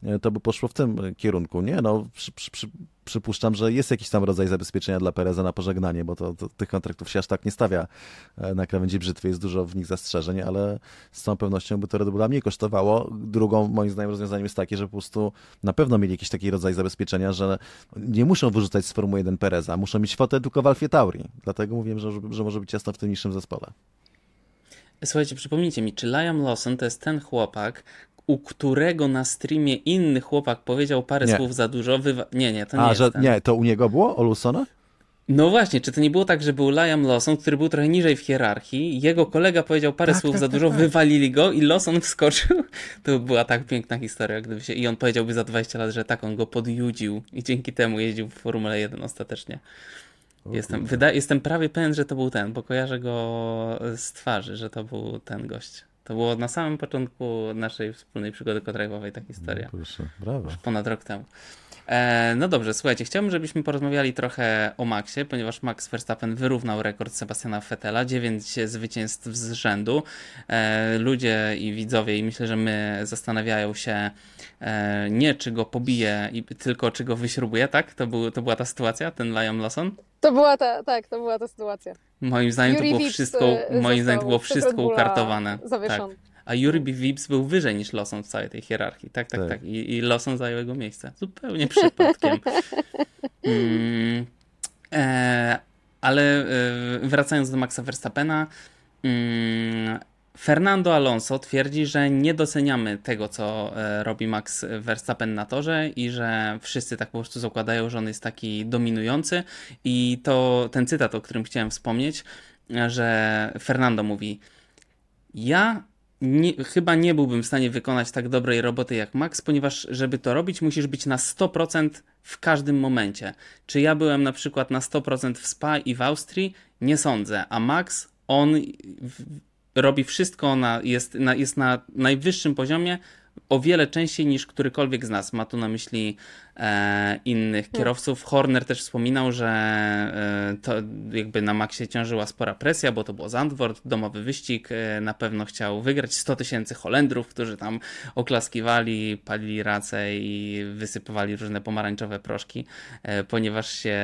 e, to by poszło w tym kierunku. Nie, no przy, przy, przy, przypuszczam, że jest jakiś tam rodzaj zabezpieczenia dla Pereza na pożegnanie, bo to, to tych kontraktów się aż tak nie stawia e, na krawędzi brzytwy, jest dużo w nich zastrzeżeń, ale z całą pewnością by to Red Bulla mniej kosztowało. Drugą, moim zdaniem, rozwiązaniem jest takie, że po prostu na pewno mieli jakiś taki rodzaj zabezpieczenia, że nie muszą wyrzucać z Formuły 1 Pereza, muszą mieć fotę tylko w Alfie Tauri. Dlatego mówiłem, że, że może być jasno w tym niższym zespole. Słuchajcie, przypomnijcie mi, czy Liam Lawson to jest ten chłopak, u którego na streamie inny chłopak powiedział parę Nie. słów za dużo? Wywa... Nie, nie, to nie A, jest że ten. nie, to u niego było? O Lawsona? No właśnie, czy to nie było tak, że był Liam Lawson, który był trochę niżej w hierarchii, jego kolega powiedział parę Tak, słów tak, za tak, dużo, tak. wywalili go i Lawson wskoczył? To by była tak piękna historia, gdyby się... I on powiedziałby za 20 lat, że tak, on go podjudził i dzięki temu jeździł w Formule 1 ostatecznie. O Jestem, wyda- jestem prawie pewien, że to był ten, bo kojarzę go z twarzy, że to był ten gość. To było na samym początku naszej wspólnej przygody kotrajwowej ta historia. Proszę, brawo. Ponad rok temu. E, no dobrze, słuchajcie, chciałbym, żebyśmy porozmawiali trochę o Maxie, ponieważ Max Verstappen wyrównał rekord Sebastiana Vettela, 9 zwycięstw z rzędu. E, ludzie i widzowie, i myślę, że my zastanawiają się e, nie czy go pobije, i, tylko czy go wyśrubuje, tak? To, był, to była ta sytuacja, ten Liam Lawson? To była ta, tak, to była ta sytuacja. Moim zdaniem to Yuri było Vips, wszystko, e, moim zdaniem to było wszystko ukartowane. Tak. A Yuri Vips był wyżej niż Lawson w całej tej hierarchii. Tak, tak, tak. Tak. I, I Lawson zajął jego miejsce. Zupełnie przypadkiem. mm, e, ale e, wracając do Maxa Verstappena, mm, Fernando Alonso twierdzi, że nie doceniamy tego, co e, robi Max Verstappen na torze i że wszyscy tak po prostu zakładają, że on jest taki dominujący. I to ten cytat, o którym chciałem wspomnieć, e, że Fernando mówi: Ja nie, chyba nie byłbym w stanie wykonać tak dobrej roboty jak Max, ponieważ żeby to robić, musisz być na 100% w każdym momencie. Czy ja byłem na przykład na 100% w Spa i w Austrii? Nie sądzę. A Max, on robi wszystko, na, jest, na, jest na najwyższym poziomie o wiele częściej niż którykolwiek z nas. Ma tu na myśli innych kierowców. Horner też wspominał, że e, to jakby na Maxie ciążyła spora presja, bo to było Zandvoort, domowy wyścig. E, na pewno chciał wygrać 100 tysięcy Holendrów, którzy tam oklaskiwali, palili racę i wysypywali różne pomarańczowe proszki, e, ponieważ się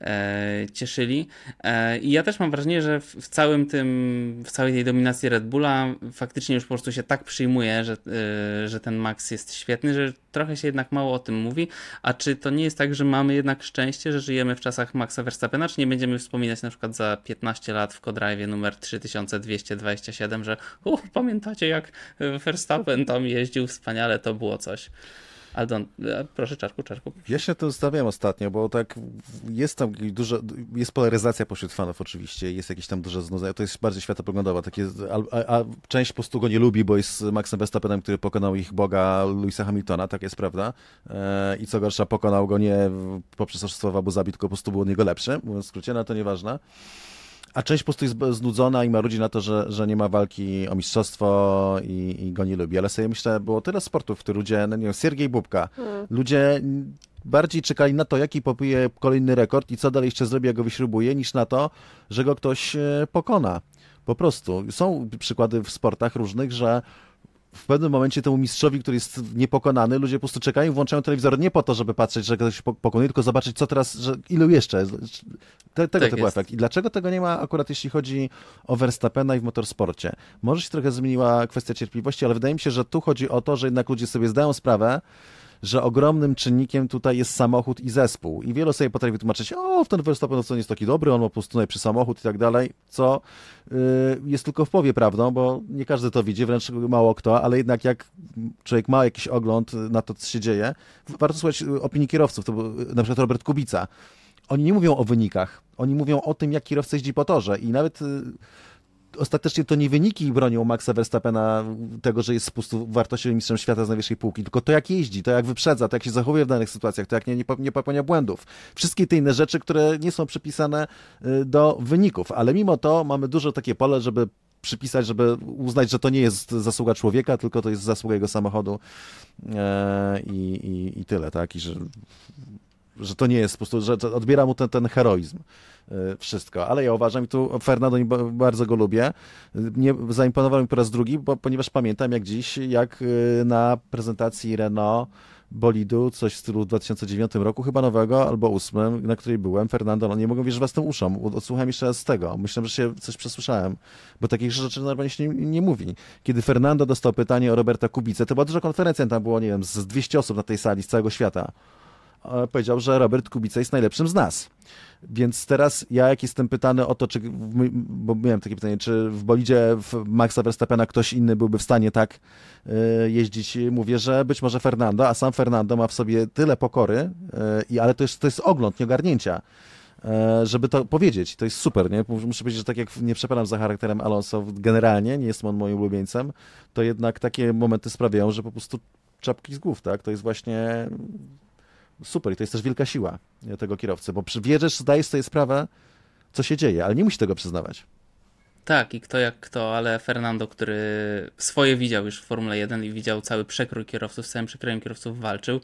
e, cieszyli. E, I ja też mam wrażenie, że w, całym tym, w całej tej dominacji Red Bulla faktycznie już po prostu się tak przyjmuje, że, e, że ten Max jest świetny, że trochę się jednak mało o tym mówi. A czy to nie jest tak, że mamy jednak szczęście, że żyjemy w czasach Maxa Verstappena, czy nie będziemy wspominać na przykład za 15 lat w Codrive numer 3227, że u, pamiętacie jak Verstappen tam jeździł wspaniale, to było coś. Aldon, e, proszę, czarku, czarku. Ja się to zastanawiałem ostatnio, bo tak jest tam dużo, jest polaryzacja pośród fanów oczywiście, jest jakieś tam duże znudzenie, to jest bardziej światopoglądowa, takie, a, a, a, część po prostu go nie lubi, bo jest Maxem Verstappenem, który pokonał ich boga Louisa Hamiltona, tak jest prawda, e, i co gorsza pokonał go nie poprzez oszustwo w Abu Zabi, tylko po prostu był od niego lepszy, mówiąc w skrócie, no to nieważne. A część po prostu jest znudzona i ma ludzi na to, że, że nie ma walki o mistrzostwo i, i go nie lubi. Ale sobie myślę, było tyle sportów, w których ludzie, no nie wiem, Siergiej Bubka, hmm. ludzie bardziej czekali na to, jaki popije kolejny rekord i co dalej jeszcze zrobi, jak go wyśrubuje, niż na to, że go ktoś e, pokona. Po prostu. Są przykłady w sportach różnych, że w pewnym momencie temu mistrzowi, który jest niepokonany, ludzie po prostu czekają, włączają telewizor nie po to, żeby patrzeć, że ktoś pokonuje, tylko zobaczyć, co teraz, że ilu jeszcze. Te, tego tak typu jest. efekt. I dlaczego tego nie ma akurat jeśli chodzi o Verstappena i w motorsporcie? Może się trochę zmieniła kwestia cierpliwości, ale wydaje mi się, że tu chodzi o to, że jednak ludzie sobie zdają sprawę, że ogromnym czynnikiem tutaj jest samochód i zespół. I wielu sobie potrafi wytłumaczyć, o, w ten Verstappen co nie jest taki dobry, on ma po prostu najprzy samochód i tak dalej, co yy, jest tylko w powie prawdą, bo nie każdy to widzi, wręcz mało kto, ale jednak jak człowiek ma jakiś ogląd na to, co się dzieje, warto słuchać opinii kierowców, to był na przykład Robert Kubica. Oni nie mówią o wynikach, oni mówią o tym, jak kierowca jeździ po torze i nawet yy, ostatecznie to nie wyniki bronią Maxa Verstappena tego, że jest wartościowym mistrzem świata z najwyższej półki, tylko to jak jeździ, to jak wyprzedza, to jak się zachowuje w danych sytuacjach, to jak nie, nie popełnia błędów. Wszystkie te inne rzeczy, które nie są przypisane y, do wyników, ale mimo to mamy dużo takie pole, żeby przypisać, żeby uznać, że to nie jest zasługa człowieka, tylko to jest zasługa jego samochodu e, i, i, i tyle, tak? I że, że to nie jest po prostu, że odbiera mu ten, ten heroizm. Y, wszystko. Ale ja uważam, i tu Fernando bardzo go lubię, nie, zaimponował mi po raz drugi, bo, ponieważ pamiętam jak dziś, jak y, na prezentacji Renault bolidu, coś w stylu 2009 roku, chyba nowego, albo ósmym, na której byłem, Fernando, no nie mogę wierzyć własnym uszom. Odsłuchałem jeszcze raz z tego. Myślałem, że się coś przesłyszałem, bo takich rzeczy normalnie się nie, nie, mówi. Kiedy Fernando dostał pytanie o Roberta Kubicę, to była duża konferencja, tam było, nie wiem, z 200 osób na tej sali z całego świata. Powiedział, że Robert Kubica jest najlepszym z nas. Więc teraz ja, jak jestem pytany o to, czy, bo miałem takie pytanie, czy w bolidzie w Maxa Verstappena ktoś inny byłby w stanie tak y, jeździć, mówię, że być może Fernando, a sam Fernando ma w sobie tyle pokory, y, ale to jest, to jest ogląd, nie ogarnięcia y, żeby to powiedzieć. To jest super, nie? Muszę powiedzieć, że tak jak nie przepadam za charakterem Alonso generalnie, nie jestem on moim ulubieńcem, to jednak takie momenty sprawiają, że po prostu czapki z głów, tak? To jest właśnie super i to jest też wielka siła tego kierowcy, bo wierzysz, zdajesz sobie sprawę, co się dzieje, ale nie musi tego przyznawać. Tak, i kto jak kto, ale Fernando, który swoje widział już w Formule 1 i widział cały przekrój kierowców, z całym przekrojem kierowców walczył.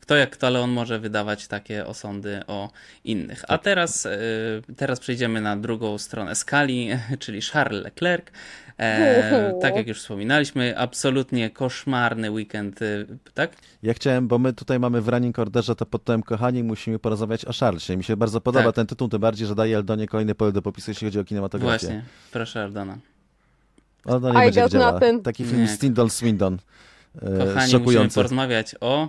Kto jak kto, ale on może wydawać takie osądy o innych. A tak. teraz, y, teraz przejdziemy na drugą stronę skali, czyli Charles Leclerc. E, tak jak już wspominaliśmy, absolutnie koszmarny weekend, y, tak? Ja chciałem, bo my tutaj mamy w running orderze to pod tym kochani musimy porozmawiać o Charlesie. Mi się bardzo podoba tak. ten tytuł, tym bardziej, że daje Eldonie kolejny pole do popisu, jeśli chodzi o kinematografię. Właśnie, proszę Eldona. Aldona nie I będzie widziała. Taki film Stindol Swindon. E, kochani, szokujący. musimy porozmawiać o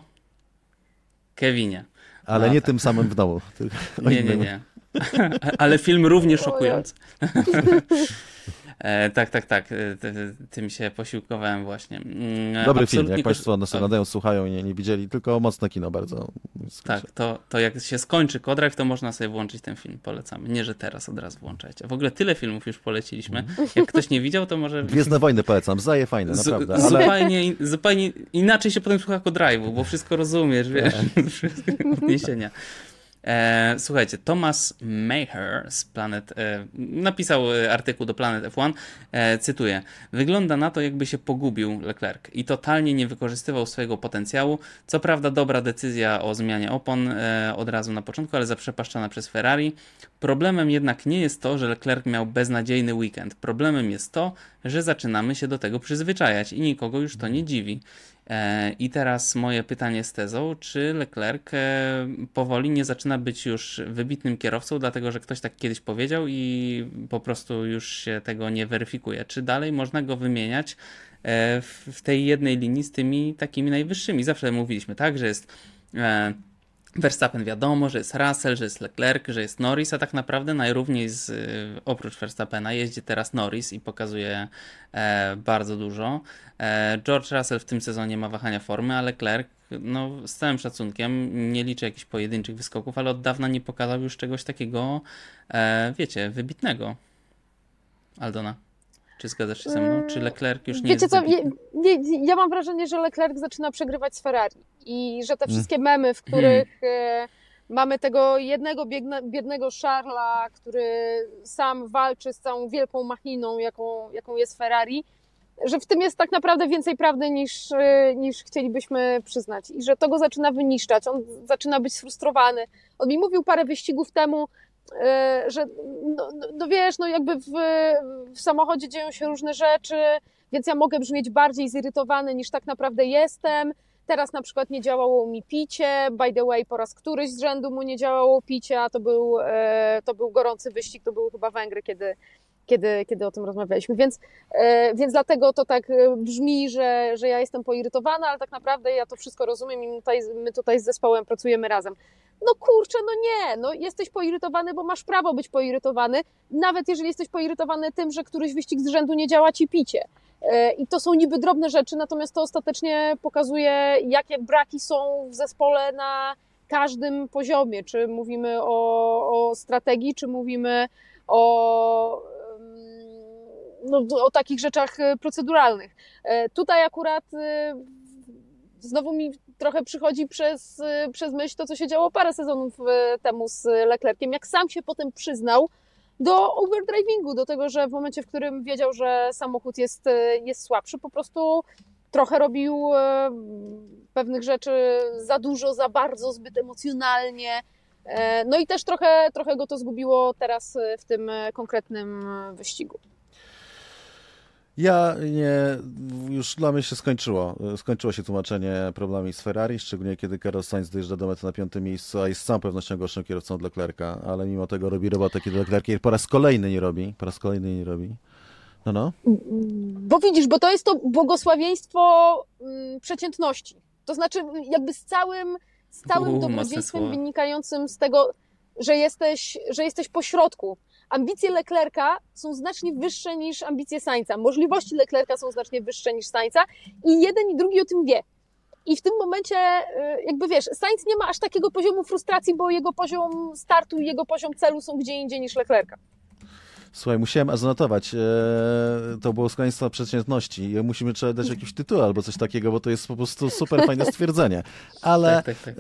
Kevinie. Ale no, nie tak. tym samym w domu. nie, nie, nie. Ale film również szokujący. E, tak, tak, tak. E, tym się posiłkowałem właśnie. Mm, Dobry film, jak Państwo nas oglądają, słuchają i nie, nie widzieli, tylko mocne kino bardzo. Tak, to, to jak się skończy Kodrive, to można sobie włączyć ten film, polecamy. Nie, że teraz od razu włączajcie. W ogóle tyle filmów już poleciliśmy. Mhm. Jak ktoś nie widział, to może... Gwiezdne Wojny polecam, zaje fajne, naprawdę. Ale... Zupełnie, zupełnie inaczej się potem słucha Kodrive'u, bo wszystko rozumiesz, wiesz, wszystkie odniesienia. E, słuchajcie, Thomas Maher z Planet e, napisał e, artykuł do Planet F1, e, cytuję: Wygląda na to, jakby się pogubił Leclerc i totalnie nie wykorzystywał swojego potencjału. Co prawda, dobra decyzja o zmianie opon e, od razu na początku, ale zaprzepaszczona przez Ferrari. Problemem jednak nie jest to, że Leclerc miał beznadziejny weekend. Problemem jest to, że zaczynamy się do tego przyzwyczajać i nikogo już to nie dziwi. E, I teraz moje pytanie z tezą, czy Leclerc e, powoli nie zaczyna być już wybitnym kierowcą, dlatego że ktoś tak kiedyś powiedział i po prostu już się tego nie weryfikuje. Czy dalej można go wymieniać e, w tej jednej linii z tymi takimi najwyższymi? Zawsze mówiliśmy, tak, że jest Verstappen wiadomo, że jest Russell, że jest Leclerc, że jest Norris, a tak naprawdę najrówniej z, y, oprócz Verstappena jeździ teraz Norris i pokazuje e, bardzo dużo. E, George Russell w tym sezonie ma wahania formy, a Leclerc no, z całym szacunkiem, nie liczę jakichś pojedynczych wyskoków, ale od dawna nie pokazał już czegoś takiego, e, wiecie, wybitnego. Aldona. Czy zgadzasz się ze mną? Czy Leclerc już nie Wiecie jest co, ja, nie, ja mam wrażenie, że Leclerc zaczyna przegrywać z Ferrari i że te Mm. wszystkie memy, w których e, mamy tego jednego biedne, biednego Charlesa, który sam walczy z całą wielką machiną, jaką, jaką jest Ferrari, że w tym jest tak naprawdę więcej prawdy niż, e, niż chcielibyśmy przyznać i że to go zaczyna wyniszczać, on zaczyna być sfrustrowany. On mi mówił parę wyścigów temu, że no, no, no wiesz, no jakby w, w samochodzie dzieją się różne rzeczy, więc ja mogę brzmieć bardziej zirytowany niż tak naprawdę jestem. Teraz na przykład nie działało mi picie, by the way po raz któryś z rzędu mu nie działało picie, a to był, e, to był gorący wyścig, to były chyba Węgry, kiedy, kiedy, kiedy o tym rozmawialiśmy, więc, e, więc dlatego to tak brzmi, że, że ja jestem poirytowana, ale tak naprawdę ja to wszystko rozumiem i my tutaj, my tutaj z zespołem pracujemy razem. No kurczę, no nie, no jesteś poirytowany, bo masz prawo być poirytowany, nawet jeżeli jesteś poirytowany tym, że któryś wyścig z rzędu nie działa ci picie. E, I to są niby drobne rzeczy, natomiast to ostatecznie pokazuje, jakie braki są w zespole na każdym poziomie. Czy mówimy o, o strategii, czy mówimy o, no, o takich rzeczach e, proceduralnych. E, Tutaj akurat znowu mi trochę przychodzi przez, e, przez myśl to, co się działo parę sezonów e, temu z Leclerciem, jak sam się potem przyznał, do overdrivingu, do tego, że w momencie, w którym wiedział, że samochód jest, e, jest słabszy, po prostu trochę robił pewnych rzeczy za dużo, za bardzo, zbyt emocjonalnie. E, No i też trochę, trochę go to zgubiło teraz w tym konkretnym wyścigu. Ja nie, już dla mnie się skończyło. Skończyło się tłumaczenie problemami z Ferrari, szczególnie kiedy Carlos Sainz dojeżdża do mety na piątym miejscu, a jest z całą pewnością gorszym kierowcą od Leclerca, ale mimo tego robi robotę, kiedy Leclerc jej po raz kolejny nie robi. Po raz kolejny nie robi. No, no. Bo widzisz, bo to jest to błogosławieństwo mm, przeciętności. To znaczy, jakby z całym, z całym mocne dobrodziejstwem wynikającym z tego, że jesteś, że jesteś pośrodku. Ambicje Leclerca są znacznie wyższe niż ambicje Sainza. Możliwości Leclerca są znacznie wyższe niż Sainza i jeden i drugi o tym wie. I w tym momencie, y, jakby wiesz, Sainz nie ma aż takiego poziomu frustracji, bo jego poziom startu i jego poziom celu są gdzie indziej niż Leclerca. Słuchaj, musiałem zanotować. E, to było skleństwo przeciętności. Musimy trzeba dać jakiś tytuł albo coś takiego, bo to jest po prostu super fajne stwierdzenie. Ale Tak, tak, tak.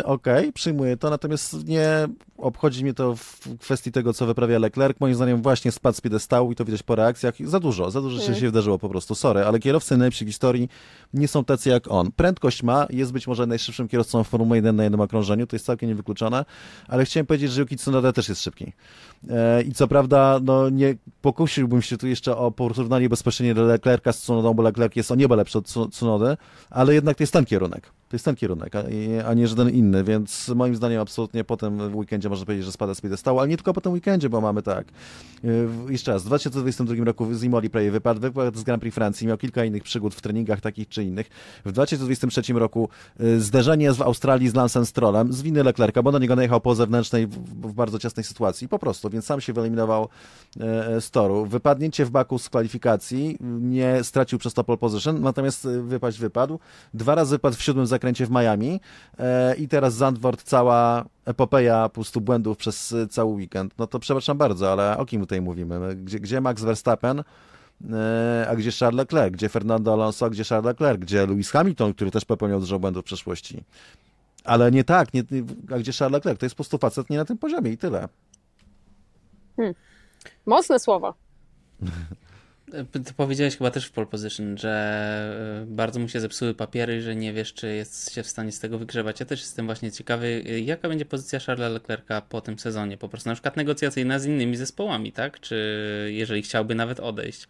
e, okej, przyjmuję to, natomiast nie obchodzi mnie to w kwestii tego, co wyprawia Leclerc. Moim zdaniem właśnie spadł z piedestału i to widać po reakcjach. Za dużo, za dużo się, Mm. się wydarzyło po prostu. Sorry, ale kierowcy najlepszych w historii nie są tacy jak on. Prędkość ma, jest być może najszybszym kierowcą w Formuły 1 na jednym okrążeniu, to jest całkiem niewykluczone, ale chciałem powiedzieć, że Yuki Tsunoda też jest szybki. E, I co prawda, no nie pokusiłbym się tu jeszcze o porównanie bezpośrednie Leclerca z Tsunodą, bo Leclerc jest o niebo lepszy od Tsu- Tsunody, ale jednak to jest ten kierunek. To jest ten kierunek, a, a nie żaden inny, więc moim zdaniem absolutnie potem w weekendzie można powiedzieć, że spada z piedestału, ale nie tylko po tym weekendzie, bo mamy tak. W- Jeszcze raz, w 2022 roku z Imoli prawie wypadł, wypadł z Grand Prix Francji, miał kilka innych przygód w treningach takich czy innych. W 2023 roku yy, zderzenie w Australii z Lancem Strollem z winy Leclerca, bo na niego najechał po zewnętrznej w, w bardzo ciasnej sytuacji, po prostu, więc sam się wyeliminował e, z toru. Wypadnięcie w Baku z kwalifikacji, nie stracił przez to pole position, natomiast e, wypaść wypadł. Dwa razy wypadł w siódmym zakręcie w Miami e, i teraz Zandvoort cała epopeja po prostu błędów przez e, cały weekend. No to przepraszam bardzo, ale o kim tutaj mówimy? Gdzie, gdzie Max Verstappen? e, A gdzie Charles Leclerc? Gdzie Fernando Alonso? A gdzie Charles Leclerc? Gdzie Lewis Hamilton, który też popełniał dużo błędów w przeszłości? Ale nie tak, nie, a gdzie Charles Leclerc? To jest po prostu facet nie na tym poziomie i tyle. Mocne słowa. Ty powiedziałeś chyba też w pole position, że y, bardzo mu się zepsuły papiery, że nie wiesz, czy jest się w stanie z tego wygrzebać. Ja też jestem właśnie ciekawy, y, jaka będzie pozycja Charlesa Leclerca po tym sezonie, po prostu na przykład negocjacyjna z innymi zespołami, tak? Czy jeżeli chciałby nawet odejść,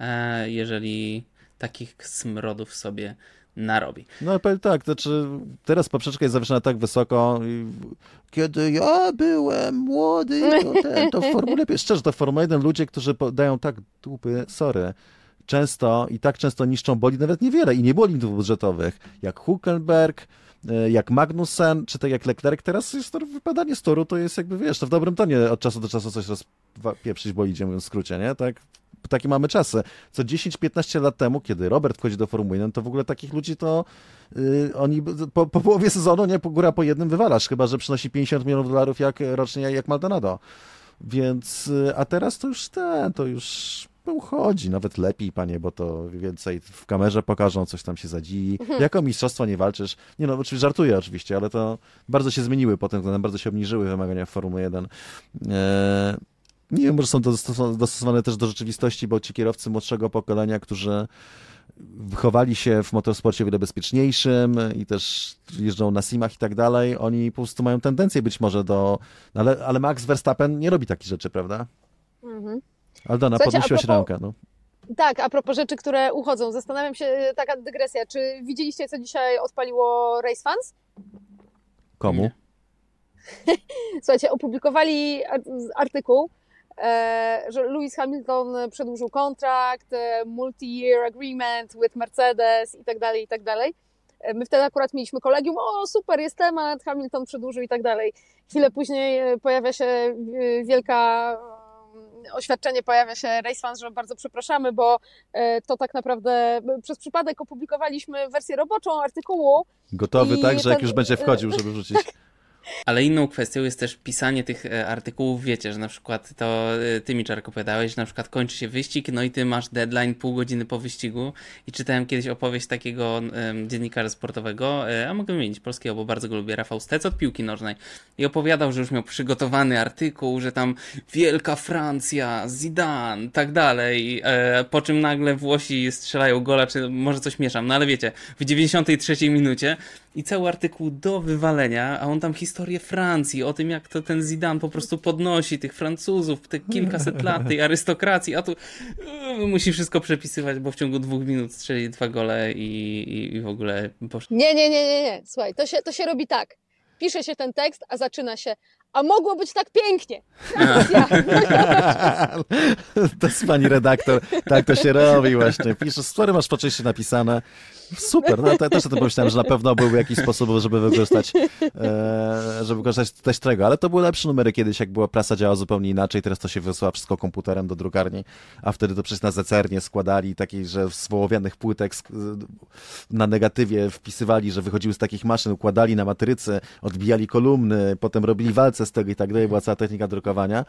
e, jeżeli takich smrodów sobie narobi. No tak, to znaczy teraz poprzeczka jest zawieszona tak wysoko. Kiedy ja byłem młody, to, ten, to w Formule 1, szczerze, to w Formule 1 ludzie, którzy dają tak dupy, sorry, często i tak często niszczą boli nawet niewiele i nie było limitów budżetowych, jak Huckenberg, e, jak Magnussen, czy tak jak Leclerc, teraz jest to wypadanie z toru, to jest jakby, wiesz, to w dobrym tonie od czasu do czasu coś rozpieprzyć, bo idzie, mówiąc w skrócie, nie? Tak, takie mamy czasy. Co 10-15 lat temu, kiedy Robert wchodzi do Formuły 1, to w ogóle takich ludzi to yy, oni po, po, połowie sezonu, nie, po góra po jednym wywalasz, chyba, że przynosi 50 milionów dolarów jak rocznie, jak Maldonado. Więc, a teraz to już ten, to już uchodzi, nawet lepiej, panie, bo to więcej w kamerze pokażą, coś tam się zadzieje. Mhm. Jako mistrzostwo nie walczysz. Nie no, oczywiście żartuję oczywiście, ale to bardzo się zmieniły potem, bardzo się obniżyły wymagania Formuły 1. Eee, nie wiem, może są dostosowane też do rzeczywistości, bo ci kierowcy młodszego pokolenia, którzy wychowali się w motorsporcie wiele bezpieczniejszym i też jeżdżą na simach i tak dalej, oni po prostu mają tendencję być może do... No ale, ale Max Verstappen nie robi takich rzeczy, prawda? Mhm. Aldona, podnosiłaś propos... rękę. No. Tak, a propos rzeczy, które uchodzą. Zastanawiam się, taka dygresja, czy widzieliście, co dzisiaj odpaliło Race Fans? Komu? Słuchajcie, opublikowali artykuł, e, że Lewis Hamilton przedłużył kontrakt, e, multi-year agreement with Mercedes i tak dalej, i tak dalej. E, my wtedy akurat mieliśmy kolegium, o super, jest temat, Hamilton przedłużył i tak dalej. Chwilę później pojawia się wielka oświadczenie pojawia się Race Fans, że bardzo przepraszamy, bo e, to tak naprawdę przez przypadek opublikowaliśmy wersję roboczą artykułu. Gotowy, tak, że jak już będzie wchodził, żeby wrzucić. Ale inną kwestią jest też pisanie tych e, artykułów, wiecie, że na przykład to e, ty mi Czarko opowiadałeś, że na przykład kończy się wyścig, no i ty masz deadline pół godziny po wyścigu. I czytałem kiedyś opowieść takiego um, dziennikarza sportowego, e, a mogę wymienić polskiego, bo bardzo go lubię, Rafał Stec od piłki nożnej. I opowiadał, że już miał przygotowany artykuł, że tam Wielka Francja, Zidane, tak dalej, e, po czym nagle Włosi strzelają gola, czy może coś mieszam, no ale wiecie, w 93 minucie i cały artykuł do wywalenia, a on tam historię Francji, o tym jak to ten Zidane po prostu podnosi tych Francuzów, te kilkaset lat tej arystokracji, a tu yy, musi wszystko przepisywać, bo w ciągu dwóch minut strzeli dwa gole i, i, i w ogóle poszło. Nie, nie, nie, nie, nie, słuchaj, to się, to się robi tak. Pisze się ten tekst, a zaczyna się a mogło być tak pięknie. to jest pani redaktor, tak to się robi właśnie. Piszesz, story masz po napisane, Super, no to też o tym pomyślałem, że na pewno byłby jakiś sposób, żeby wykorzystać, e, żeby wykorzystać też tego, ale to były lepsze numery kiedyś, jak była prasa działa zupełnie inaczej, teraz to się wysyła wszystko komputerem do drukarni, a wtedy to przecież na zecernie składali takiej, że z wołowianych płytek na negatywie wpisywali, że wychodziły z takich maszyn, układali na matrycy, odbijali kolumny, potem robili walce z tego i tak dalej, była cała technika drukowania,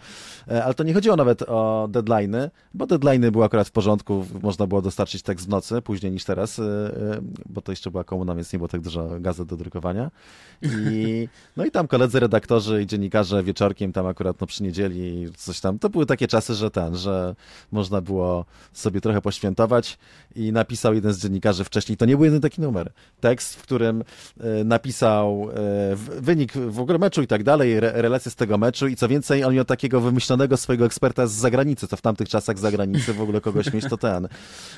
e, ale to nie chodziło nawet o deadline'y, bo deadline'y były akurat w porządku, można było dostarczyć tekst w nocy, później niż teraz, e, bo to jeszcze była komuna, więc nie było tak dużo gazet do drukowania. I, no i tam koledzy redaktorzy i dziennikarze wieczorkiem tam akurat no, przy niedzieli coś tam, to były takie czasy, że ten, że można było sobie trochę poświętować. I napisał jeden z dziennikarzy wcześniej, to nie był jeden taki numer, tekst, w którym e, napisał e, wynik w ogóle meczu i tak dalej, relacje z tego meczu. I co więcej, on miał takiego wymyślonego swojego eksperta z zagranicy, co w tamtych czasach z zagranicy w ogóle kogoś mieć, to ten,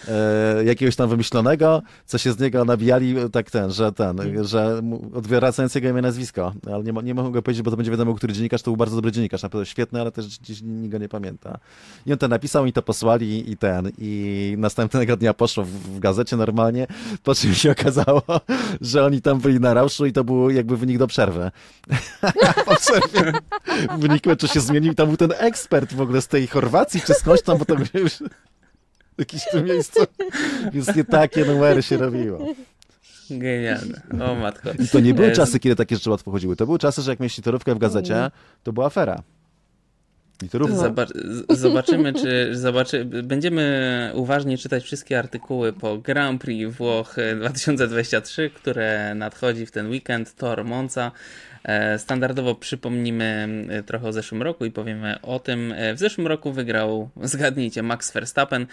e, jakiegoś tam wymyślonego, co się z niego nabijali, tak ten, że ten, że odwracając jego imię nazwisko, ale nie, nie mogę go powiedzieć, bo to będzie wiadomo, który dziennikarz, to był bardzo dobry dziennikarz, naprawdę świetny, ale też gdzieś nikt go nie pamięta. I on to napisał i to posłali i ten, i następnego dnia poszło w, w gazecie normalnie, po czym się okazało, że oni tam byli na rauszu i to był jakby wynik do przerwy. po przerwie wynik meczu się zmienił i tam był ten ekspert w ogóle z tej Chorwacji czy skądś tam, bo to już jakieś tu miejscu. Więc nie takie numery się robiło. Genialne. O matko. I to nie były czasy, kiedy takie rzeczy łatwo chodziły. To były czasy, że jak mieliście torówkę w gazecie, to była afera. To zobaczymy, czy zobaczy... będziemy uważnie czytać wszystkie artykuły po Grand Prix Włoch 2023, które nadchodzi w ten weekend, Tor Monza. E, standardowo przypomnimy e, trochę o zeszłym roku i powiemy o tym. E, w zeszłym roku wygrał, zgadnijcie, Max Verstappen.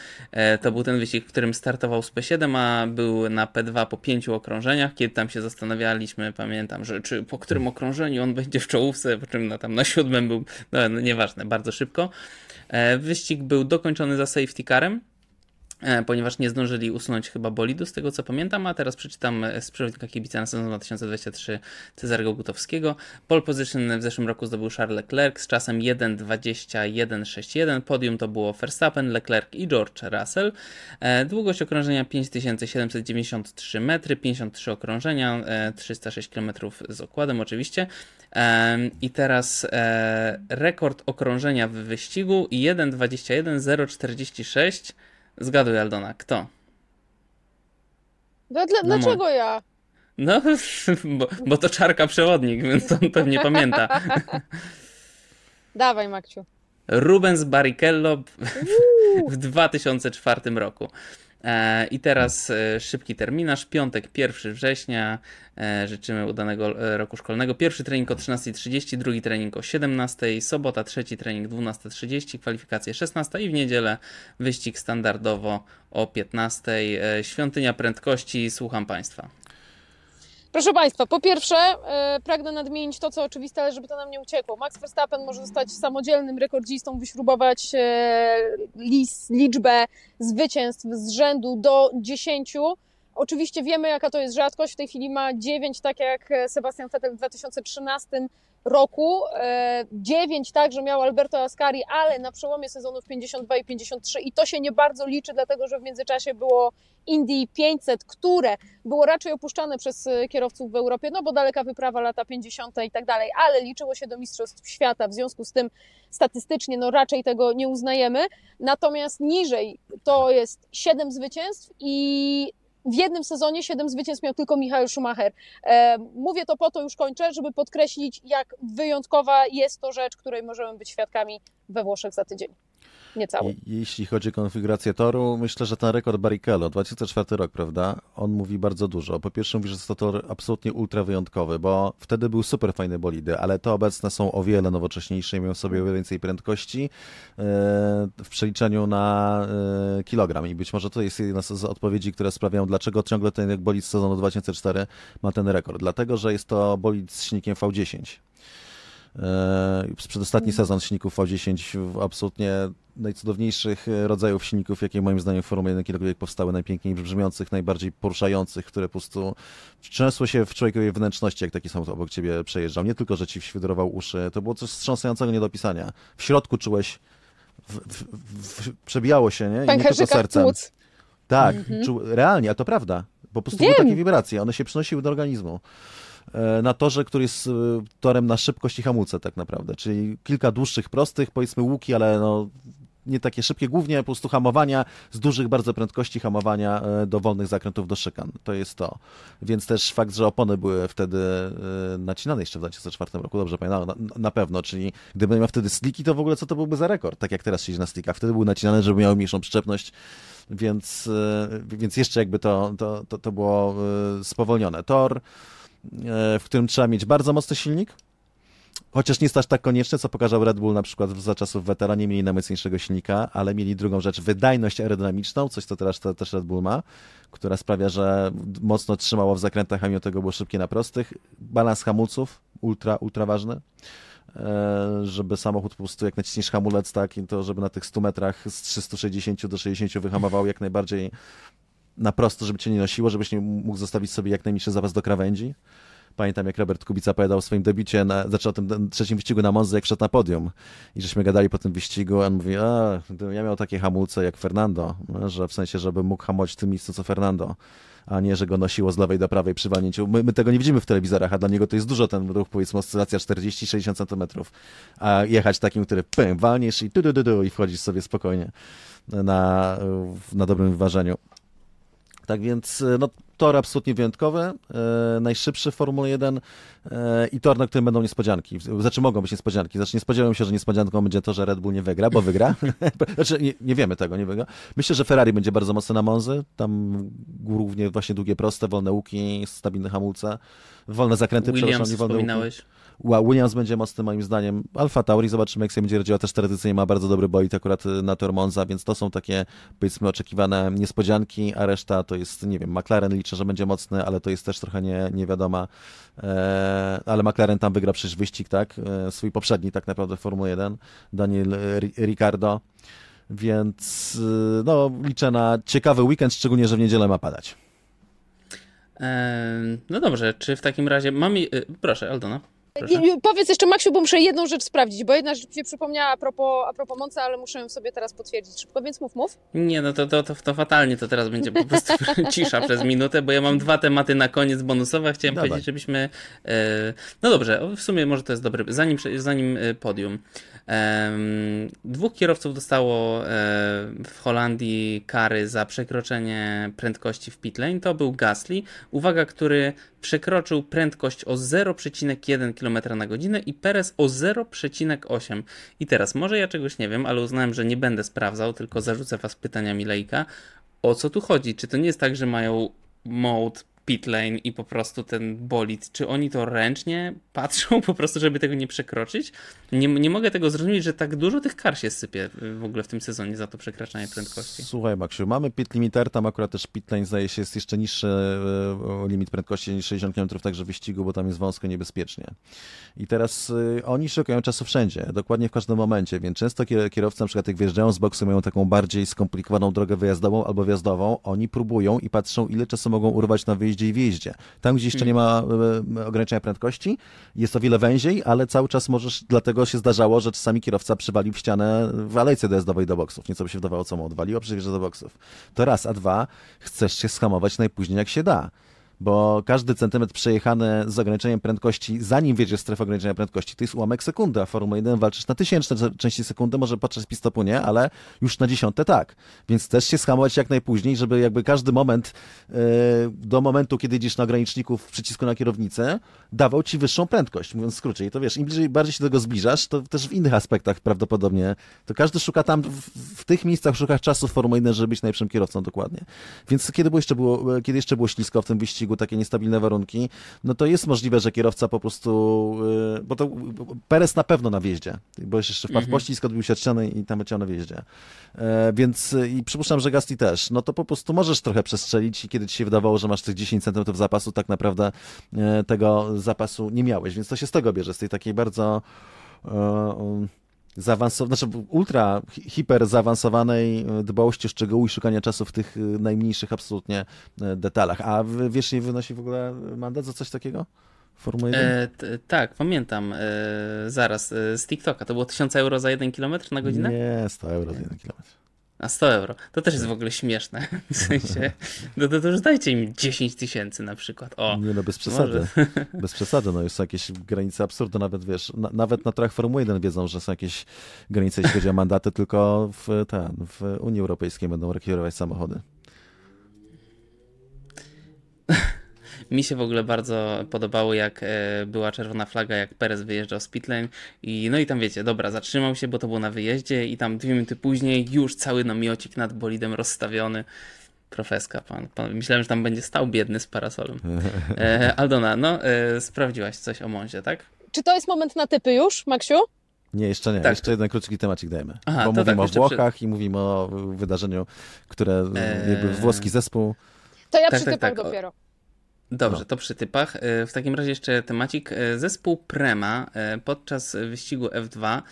To był ten wyścig, w którym startował z P7, a był na P2 po pięciu okrążeniach. Kiedy tam się zastanawialiśmy, pamiętam, że czy po którym okrążeniu on będzie w czołówce, po czym na, tam na siódmym był, no, no nieważne, bardzo szybko. Wyścig był dokończony za safety carem. E, ponieważ nie zdążyli usunąć chyba bolidu, z tego co pamiętam, a teraz przeczytam e, z przewodnika kibica na sezon 2023 Cezarego Gutowskiego. Pole position w zeszłym roku zdobył Charles Leclerc z czasem 1.21.61. Podium to było Verstappen, Leclerc i George Russell. E, długość okrążenia 5793 metry, 53 okrążenia, 306 km z okładem oczywiście. I teraz rekord okrążenia w wyścigu 1.21.046 Zgaduj, Aldona, kto? No, dla, No dlaczego ja? No, bo, bo to czarka przewodnik, więc on pewnie pamięta. Dawaj, Makciu. Rubens Barrichello w 2004 roku. E, I teraz e, szybki terminarz, piątek 1 września, e, życzymy udanego roku szkolnego. Pierwszy trening o 13.30, drugi trening o 17.00, sobota trzeci trening 12.30, kwalifikacje 16.00 i w niedzielę wyścig standardowo o 15.00. Świątynia prędkości, słucham Państwa. Proszę Państwa, po pierwsze e, pragnę nadmienić to, co oczywiste, ale żeby to nam nie uciekło. Max Verstappen może zostać samodzielnym rekordzistą, wyśrubować e, lis, liczbę zwycięstw z rzędu do 10. Oczywiście wiemy, jaka to jest rzadkość. W tej chwili ma 9, tak jak Sebastian Vettel w 2013 roku. 9 e, także miał Alberto Ascari, ale na przełomie sezonów 52 i 53 i to się nie bardzo liczy, dlatego że w międzyczasie było Indy 500, które było raczej opuszczane przez e, kierowców w Europie, no bo daleka wyprawa lata 50 i tak dalej, ale liczyło się do Mistrzostw Świata, w związku z tym statystycznie no raczej tego nie uznajemy. Natomiast niżej to jest 7 zwycięstw i w jednym sezonie 7 zwycięstw miał tylko Michael Schumacher. E, mówię to po to, już kończę, żeby podkreślić, jak wyjątkowa jest to rzecz, której możemy być świadkami we Włoszech za tydzień niecały. Jeśli chodzi o konfigurację toru, myślę, że ten rekord Barrichello, 2004 rok, prawda, on mówi bardzo dużo. Po pierwsze mówi, że jest to tor absolutnie ultra wyjątkowy, bo wtedy były super fajne bolidy, ale te obecne są o wiele nowocześniejsze i mają sobie o wiele więcej prędkości e, w przeliczeniu na e, kilogram. I być może to jest jedna z odpowiedzi, które sprawiają, dlaczego ciągle ten bolid z sezonu 2004 ma ten rekord. Dlatego, że jest to bolid z silnikiem V10. E, przedostatni sezon silników V10 absolutnie najcudowniejszych rodzajów silników, jakie moim zdaniem w Formule 1 kiedykolwiek powstały, najpiękniej brzmiących, najbardziej poruszających, które po prostu trzęsły się w człowiekowej wnętrzności, jak taki samochód obok ciebie przejeżdżał. Nie tylko, że ci świdrował uszy, to było coś wstrząsającego nie do opisania. W środku czułeś, w, w, w, przebijało się, nie? I nie tylko sercem. Tak, mhm. czu, realnie, a to prawda. Po prostu Wiem. były takie wibracje, one się przynosiły do organizmu. E, na torze, który jest e, torem na szybkość i hamulce tak naprawdę, czyli kilka dłuższych, prostych, powiedzmy łuki, ale no, nie takie szybkie, głównie po prostu hamowania z dużych bardzo prędkości hamowania e, do wolnych zakrętów do szykan. To jest to. Więc też fakt, że opony były wtedy nacinane jeszcze w 2004 roku, dobrze pamiętam, na, na pewno, czyli gdyby miał wtedy sliki, to w ogóle co to byłby za rekord, tak jak teraz siedzi na slikach. Wtedy były nacinane, żeby miały mniejszą przyczepność, więc, więc jeszcze jakby to, to, to, to było spowolnione. Tor w którym trzeba mieć bardzo mocny silnik, Chociaż nie jest aż tak konieczne, co pokazał Red Bull na przykład za czasów Wetera, nie mieli najmocniejszego silnika, ale mieli drugą rzecz, wydajność aerodynamiczną, coś co teraz też Red Bull ma, która sprawia, że mocno trzymało w zakrętach, a mimo tego było szybkie na prostych. Balans hamulców, ultra, ultra ważny, e, żeby samochód po prostu jak naciśniesz hamulec, tak, to żeby na tych 100 metrach z 360 do 60 wyhamował jak najbardziej na prosto, żeby cię nie nosiło, żebyś nie mógł zostawić sobie jak najmniejszy zapas do krawędzi. Pamiętam, jak Robert Kubica opowiadał o swoim debiucie, na, zaczął o tym trzecim wyścigu na Monzy, jak szedł na podium. I żeśmy gadali po tym wyścigu, on mówi, a, ja miał takie hamulce jak Fernando, no, że w sensie, żeby mógł hamować w tym miejscu, co Fernando a nie, że go nosiło z lewej do prawej przy walnięciu. My, my, tego nie widzimy w telewizorach, a dla niego to jest dużo ten ruch, powiedzmy, oscylacja 40-60 cm, a jechać takim, który pym, walniesz i tu, tu, tu, tu i wchodzisz sobie spokojnie na, na dobrym wyważeniu. Tak więc e, no, tor absolutnie wyjątkowy, e, najszybszy w Formule 1 e, i tor, na którym będą niespodzianki. Znaczy mogą być niespodzianki. Znaczy nie spodziewałem się, że niespodzianką będzie to, że Red Bull nie wygra, bo wygra. znaczy nie, nie, wiemy tego, nie wygra. Myślę, że Ferrari będzie bardzo mocno na Monzy. Tam głównie właśnie długie, proste, wolne łuki, stabilne hamulce, wolne zakręty, Williams przepraszam, nie wolne wspominałeś. łuki. Williams będzie mocny moim zdaniem. Alfa Tauri, zobaczymy jak sobie będzie radziła. Też tradycyjnie ma bardzo dobry bolid akurat y, na Tor Monza, więc to są takie powiedzmy oczekiwane niespodzianki, a reszta to jest, nie wiem, McLaren liczę, że będzie mocny, ale to jest też trochę nie, nie wiadoma. Eee, ale McLaren tam wygra przecież wyścig, tak? Eee, swój poprzedni tak naprawdę Formuły 1. Daniel Ricciardo. Więc y, no, liczę na ciekawy weekend, szczególnie, że w niedzielę ma padać. No dobrze, czy w takim razie mam. y, Proszę, Aldona. I- Powiedz jeszcze, Maksiu, bo muszę jedną rzecz sprawdzić, bo jedna rzecz mi się przypomniała a propos, a propos ale muszę ją sobie teraz potwierdzić szybko, więc mów, mów. Nie, no to, to, to, to fatalnie, to teraz będzie po prostu cisza przez minutę, bo ja mam dwa tematy na koniec bonusowe. Chciałem Dawaj. powiedzieć, żebyśmy. E, no dobrze, w sumie może to jest dobry. Zanim, zanim e, podium. Dwóch kierowców dostało w Holandii kary za przekroczenie prędkości w pit lane. To był Gasly, uwaga, który przekroczył prędkość o 0,1 km na godzinę i Perez o 0,8. I teraz, może ja czegoś nie wiem, ale uznałem, że nie będę sprawdzał, tylko zarzucę was pytaniami laika. O co tu chodzi? Czy to nie jest tak, że mają mode pit lane i po prostu ten bolid, czy oni to ręcznie patrzą po prostu, żeby tego nie przekroczyć? Nie, nie mogę tego zrozumieć, że tak dużo tych kar się sypie w ogóle w tym sezonie za to przekraczanie prędkości. Słuchaj, Maksiu, mamy pit limiter, tam akurat też pit lane zdaje się jest jeszcze niższy e, limit prędkości niż 60 km także wyścigu, bo tam jest wąsko niebezpiecznie. I teraz y, oni szukają czasu wszędzie, dokładnie w każdym momencie, więc często kier- kierowcy, na przykład jak wjeżdżają z boksu, mają taką bardziej skomplikowaną drogę wyjazdową albo wjazdową, oni próbują i patrzą, ile czasu mogą urwać na wyjeździe i wjeździe. Tam, gdzie jeszcze nie ma e, ograniczenia prędkości, jest o wiele węziej, ale cały czas możesz, dlatego się zdarzało, że czasami kierowca przywalił w ścianę w alejce dojazdowej do boksów. Nieco by się wydawało, co mu odwaliło, przecież do boksów. To raz, a dwa, chcesz się schamować najpóźniej jak się da. Bo każdy centymetr przejechany z ograniczeniem prędkości, zanim wiedziesz strefę ograniczenia prędkości, to jest ułamek sekundy, a w Formule 1 walczysz na tysięczne części sekundy, może podczas pistopu nie, ale już na dziesiąte tak. Więc chcesz się schamować jak najpóźniej, żeby jakby każdy moment e, do momentu, kiedy jedziesz na ograniczniku w przycisku na kierownicę, dawał ci wyższą prędkość, mówiąc w skrócie. I to wiesz, im bliżej, bardziej się do tego zbliżasz, to też w innych aspektach prawdopodobnie, to każdy szuka tam, w, w tych miejscach szuka czasu w Formule 1, żeby być najlepszym kierowcą dokładnie. Więc kiedy, było jeszcze było, kiedy jeszcze było ślisko w tym wyścigu, takie niestabilne warunki, no to jest możliwe, że kierowca po prostu, yy, bo to Perez na pewno na wjeździe, bo jeszcze wpadł w poślizg, odbił się ściany i tam leciał na wjeździe. E, więc y, i przypuszczam, że Gasly też, no to po prostu możesz trochę przestrzelić i kiedy ci się wydawało, że masz tych 10 cm zapasu, tak naprawdę e, tego zapasu nie miałeś, więc to się z tego bierze, z tej takiej bardzo e, zaawansowanej, znaczy ultra, hi- hiper zaawansowanej e, dbałości o szczegóły i szukania czasu w tych e, najmniejszych absolutnie e, detalach. A wiesz, nie wynosi w ogóle mandat za coś takiego? Formuła 1? E, t, tak, pamiętam. E, zaraz, e, z TikToka. To było 1000 euro za 1 km na godzinę? Nie, 100 euro za 1 kilometr. A 100 euro. To też jest w ogóle śmieszne. W sensie, no to, to już dajcie im 10 tysięcy na przykład. O, Nie no, bez przesady. Bez przesady, no są jakieś granice absurdu, nawet wiesz, na, nawet na torach Formuły 1 wiedzą, że są jakieś granice, jeśli chodzi o mandaty, tylko w, ten, w Unii Europejskiej będą rekwirować samochody. Mi się w ogóle bardzo podobało, jak e, była czerwona flaga, jak Perez wyjeżdżał z pitlane i no i tam wiecie, dobra, zatrzymał się, bo to było na wyjeździe i tam dwie minuty później już cały namiocik nad bolidem rozstawiony. Profeska, pan, pan. Myślałem, że tam będzie stał biedny z parasolem. E, Aldona, no e, sprawdziłaś coś o Monzie, tak? Czy to jest moment na typy już, Maksiu? Nie, jeszcze nie. Tak. Jeszcze jeden krótki temacik dajmy. Aha, Bo mówimy tak, o jeszcze przy- Włochach i mówimy o wydarzeniu, które Eee. jakby włoski zespół. To ja Tak, przy tak, tak, dopiero. Dobrze, No. to przy typach. E, W takim razie jeszcze temacik. E, Zespół Prema e, podczas wyścigu F2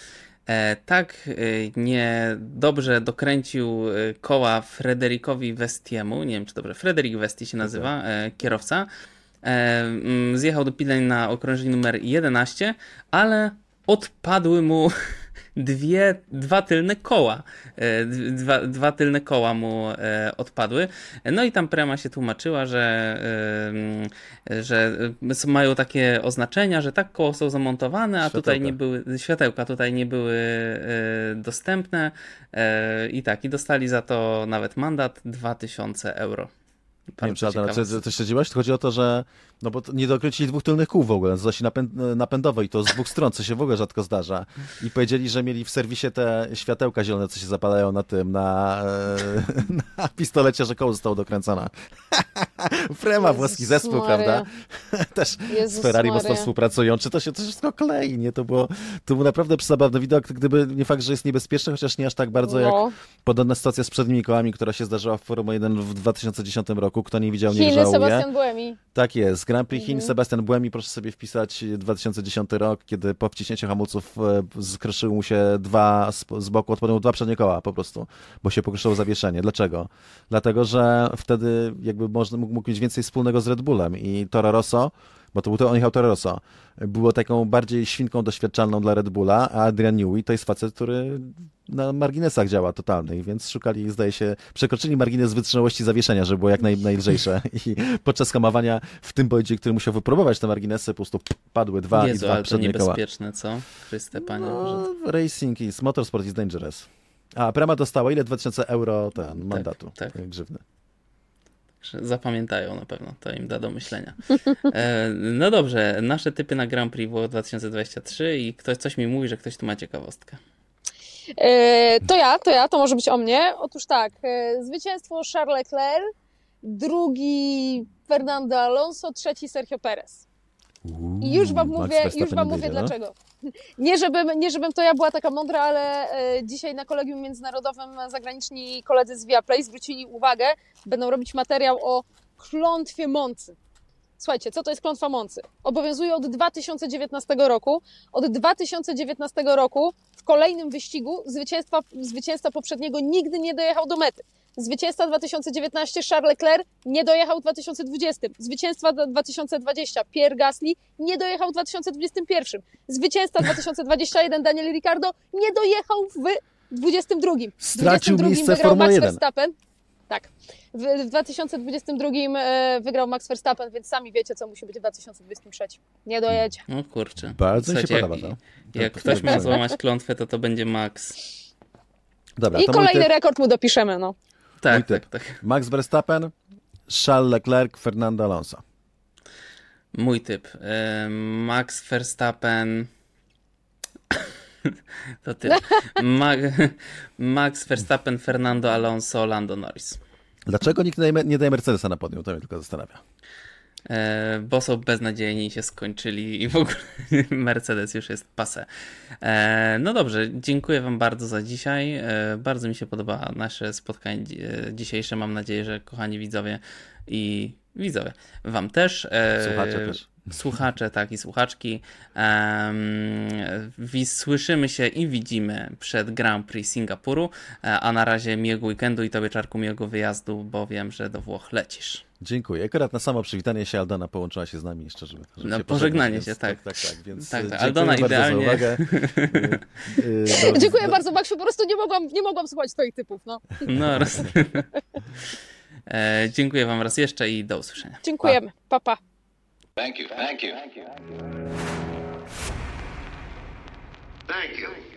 e, tak niedobrze dokręcił koła Frederikowi Westiemu. Nie wiem, czy dobrze. Frederik Westi się nazywa, e, kierowca. Mm, Zjechał do pileń na okrążeniu numer 11, ale odpadły mu dwie, dwa tylne koła. E, Dwa, dwa tylne koła mu e, odpadły. No i tam Prema się tłumaczyła, że, em, że e, mają takie oznaczenia, że tak koło są zamontowane, a tutaj Światełka. nie były, światełka tutaj nie były e, dostępne e, i tak, i dostali za to nawet mandat 2000 euro. Nie wiem, czy, Bardzo to? Chodzi o to, że no bo nie dokręcili dwóch tylnych kół w ogóle, z osi napęd, napędowej, to z dwóch stron, co się w ogóle rzadko zdarza. I powiedzieli, że mieli w serwisie te światełka zielone, co się zapalają na tym, na, e, na pistolecie, że koło zostało dokręcone. Jezus włoski zespół, Maria. prawda? Też Jezus z Ferrari mocno Maria. współpracują. Czy to się to wszystko klei, nie? To było, to był naprawdę zabawny widok, gdyby nie fakt, że jest niebezpieczny, chociaż nie aż tak bardzo jak No. podobna sytuacja z przednimi kołami, która się zdarzyła w Formule 1 w 2010 roku. Kto nie widział, nie Chiny, żałuje. Sebastian Buemi. Tak jest. Grand Prix Chin, Mhm. Sebastian Buemi, proszę sobie wpisać 2010 rok, kiedy po wciśnięciu hamulców e, skruszyły mu się dwa, z, z boku odpadły dwa przednie koła po prostu, bo się pokruszyło zawieszenie. Dlaczego? Dlatego, że wtedy jakby można, mógł, mógł mieć więcej wspólnego z Red Bullem i Toro Rosso, bo to był to on jechał Toro Rosso, było taką bardziej świnką doświadczalną dla Red Bulla, a Adrian Newey to jest facet, który na marginesach działa totalnych, więc szukali, zdaje się, przekroczyli margines wytrzymałości zawieszenia, żeby było jak naj, najlżejsze i podczas hamowania w tym boidzie, który musiał wypróbować te marginesy, po prostu padły dwa i Jezu, dwa ale to przednie koła. niebezpieczne, co? Chryste, panie. No, racing is, motorsport is dangerous. A Prema dostała ile? 2000 euro ten mandatu, tak. grzywny. Zapamiętają na pewno, to im da do myślenia. E, no dobrze, nasze typy na Grand Prix było 2023 i ktoś coś mi mówi, że ktoś tu ma ciekawostkę. E, to ja, to ja, to może być o mnie. Otóż tak, e, zwycięstwo Charles Leclerc, drugi Fernando Alonso, trzeci Sergio Perez. I już wam mówię, już wam mówię no? dlaczego. Nie żebym, nie żebym to ja była taka mądra, ale e, dzisiaj na kolegium międzynarodowym zagraniczni koledzy z Viaplay zwrócili uwagę, będą robić materiał o klątwie Moncy. Słuchajcie, co to jest klątwa Moncy? Obowiązuje od 2019 roku. Od 2019 roku w kolejnym wyścigu zwycięstwa, zwycięzca poprzedniego nigdy nie dojechał do mety. Zwycięstwa 2019 Charles Leclerc nie dojechał w 2020. Zwycięstwa d- 2020 Pierre Gasly nie dojechał w 2021. Zwycięstwa 2021 Daniel Ricciardo nie dojechał w 2022. W Stracił 22 miejsce wygrał Max 1. Verstappen. Tak. W w 2022 e, wygrał Max Verstappen, więc sami wiecie, co musi być w 2023. Nie dojedzie. No kurczę. Bardzo mi się Słuchajcie, podoba jak, to. Jak To- ktoś to- ma złamać klątwę, to to będzie Max. Dobra, I to mój kolejny rekord mu dopiszemy, no. Tak, tak, tak. Max Verstappen, Charles Leclerc, Fernando Alonso. Mój typ. Max Verstappen. To. Ma Max Verstappen, Fernando Alonso, Lando Norris. Dlaczego nikt nie daje, nie daje Mercedesa na podium? To mnie tylko zastanawia. E, bo są beznadziejni i się skończyli i w ogóle Mercedes już jest pase. E, no dobrze, dziękuję Wam bardzo za dzisiaj. E, bardzo mi się podoba nasze spotkanie dzi- dzisiejsze. Mam nadzieję, że kochani widzowie i widzowie Wam też. Słuchacze też. Słuchacze, tak i słuchaczki. Um, słyszymy się i widzimy przed Grand Prix Singapuru, a na razie miłego weekendu i Tobie Czarku miłego wyjazdu, bo wiem, że do Włoch lecisz. Dziękuję. Akurat na samo przywitanie się Aldona połączyła się z nami jeszcze, żeby, żeby Na się pożegnanie się, tak. tak. Tak, tak, więc Tak, tak, dziękuję Aldona bardzo idealnie. za uwagę. Y, y, do- Dziękuję do- bardzo, Maksiu, po prostu nie mogłam, nie mogłam słuchać twoich typów, no. No raz. e, dziękuję Wam raz jeszcze i do usłyszenia. Dziękujemy. Pa, pa. Thank you. Thank you. Thank you.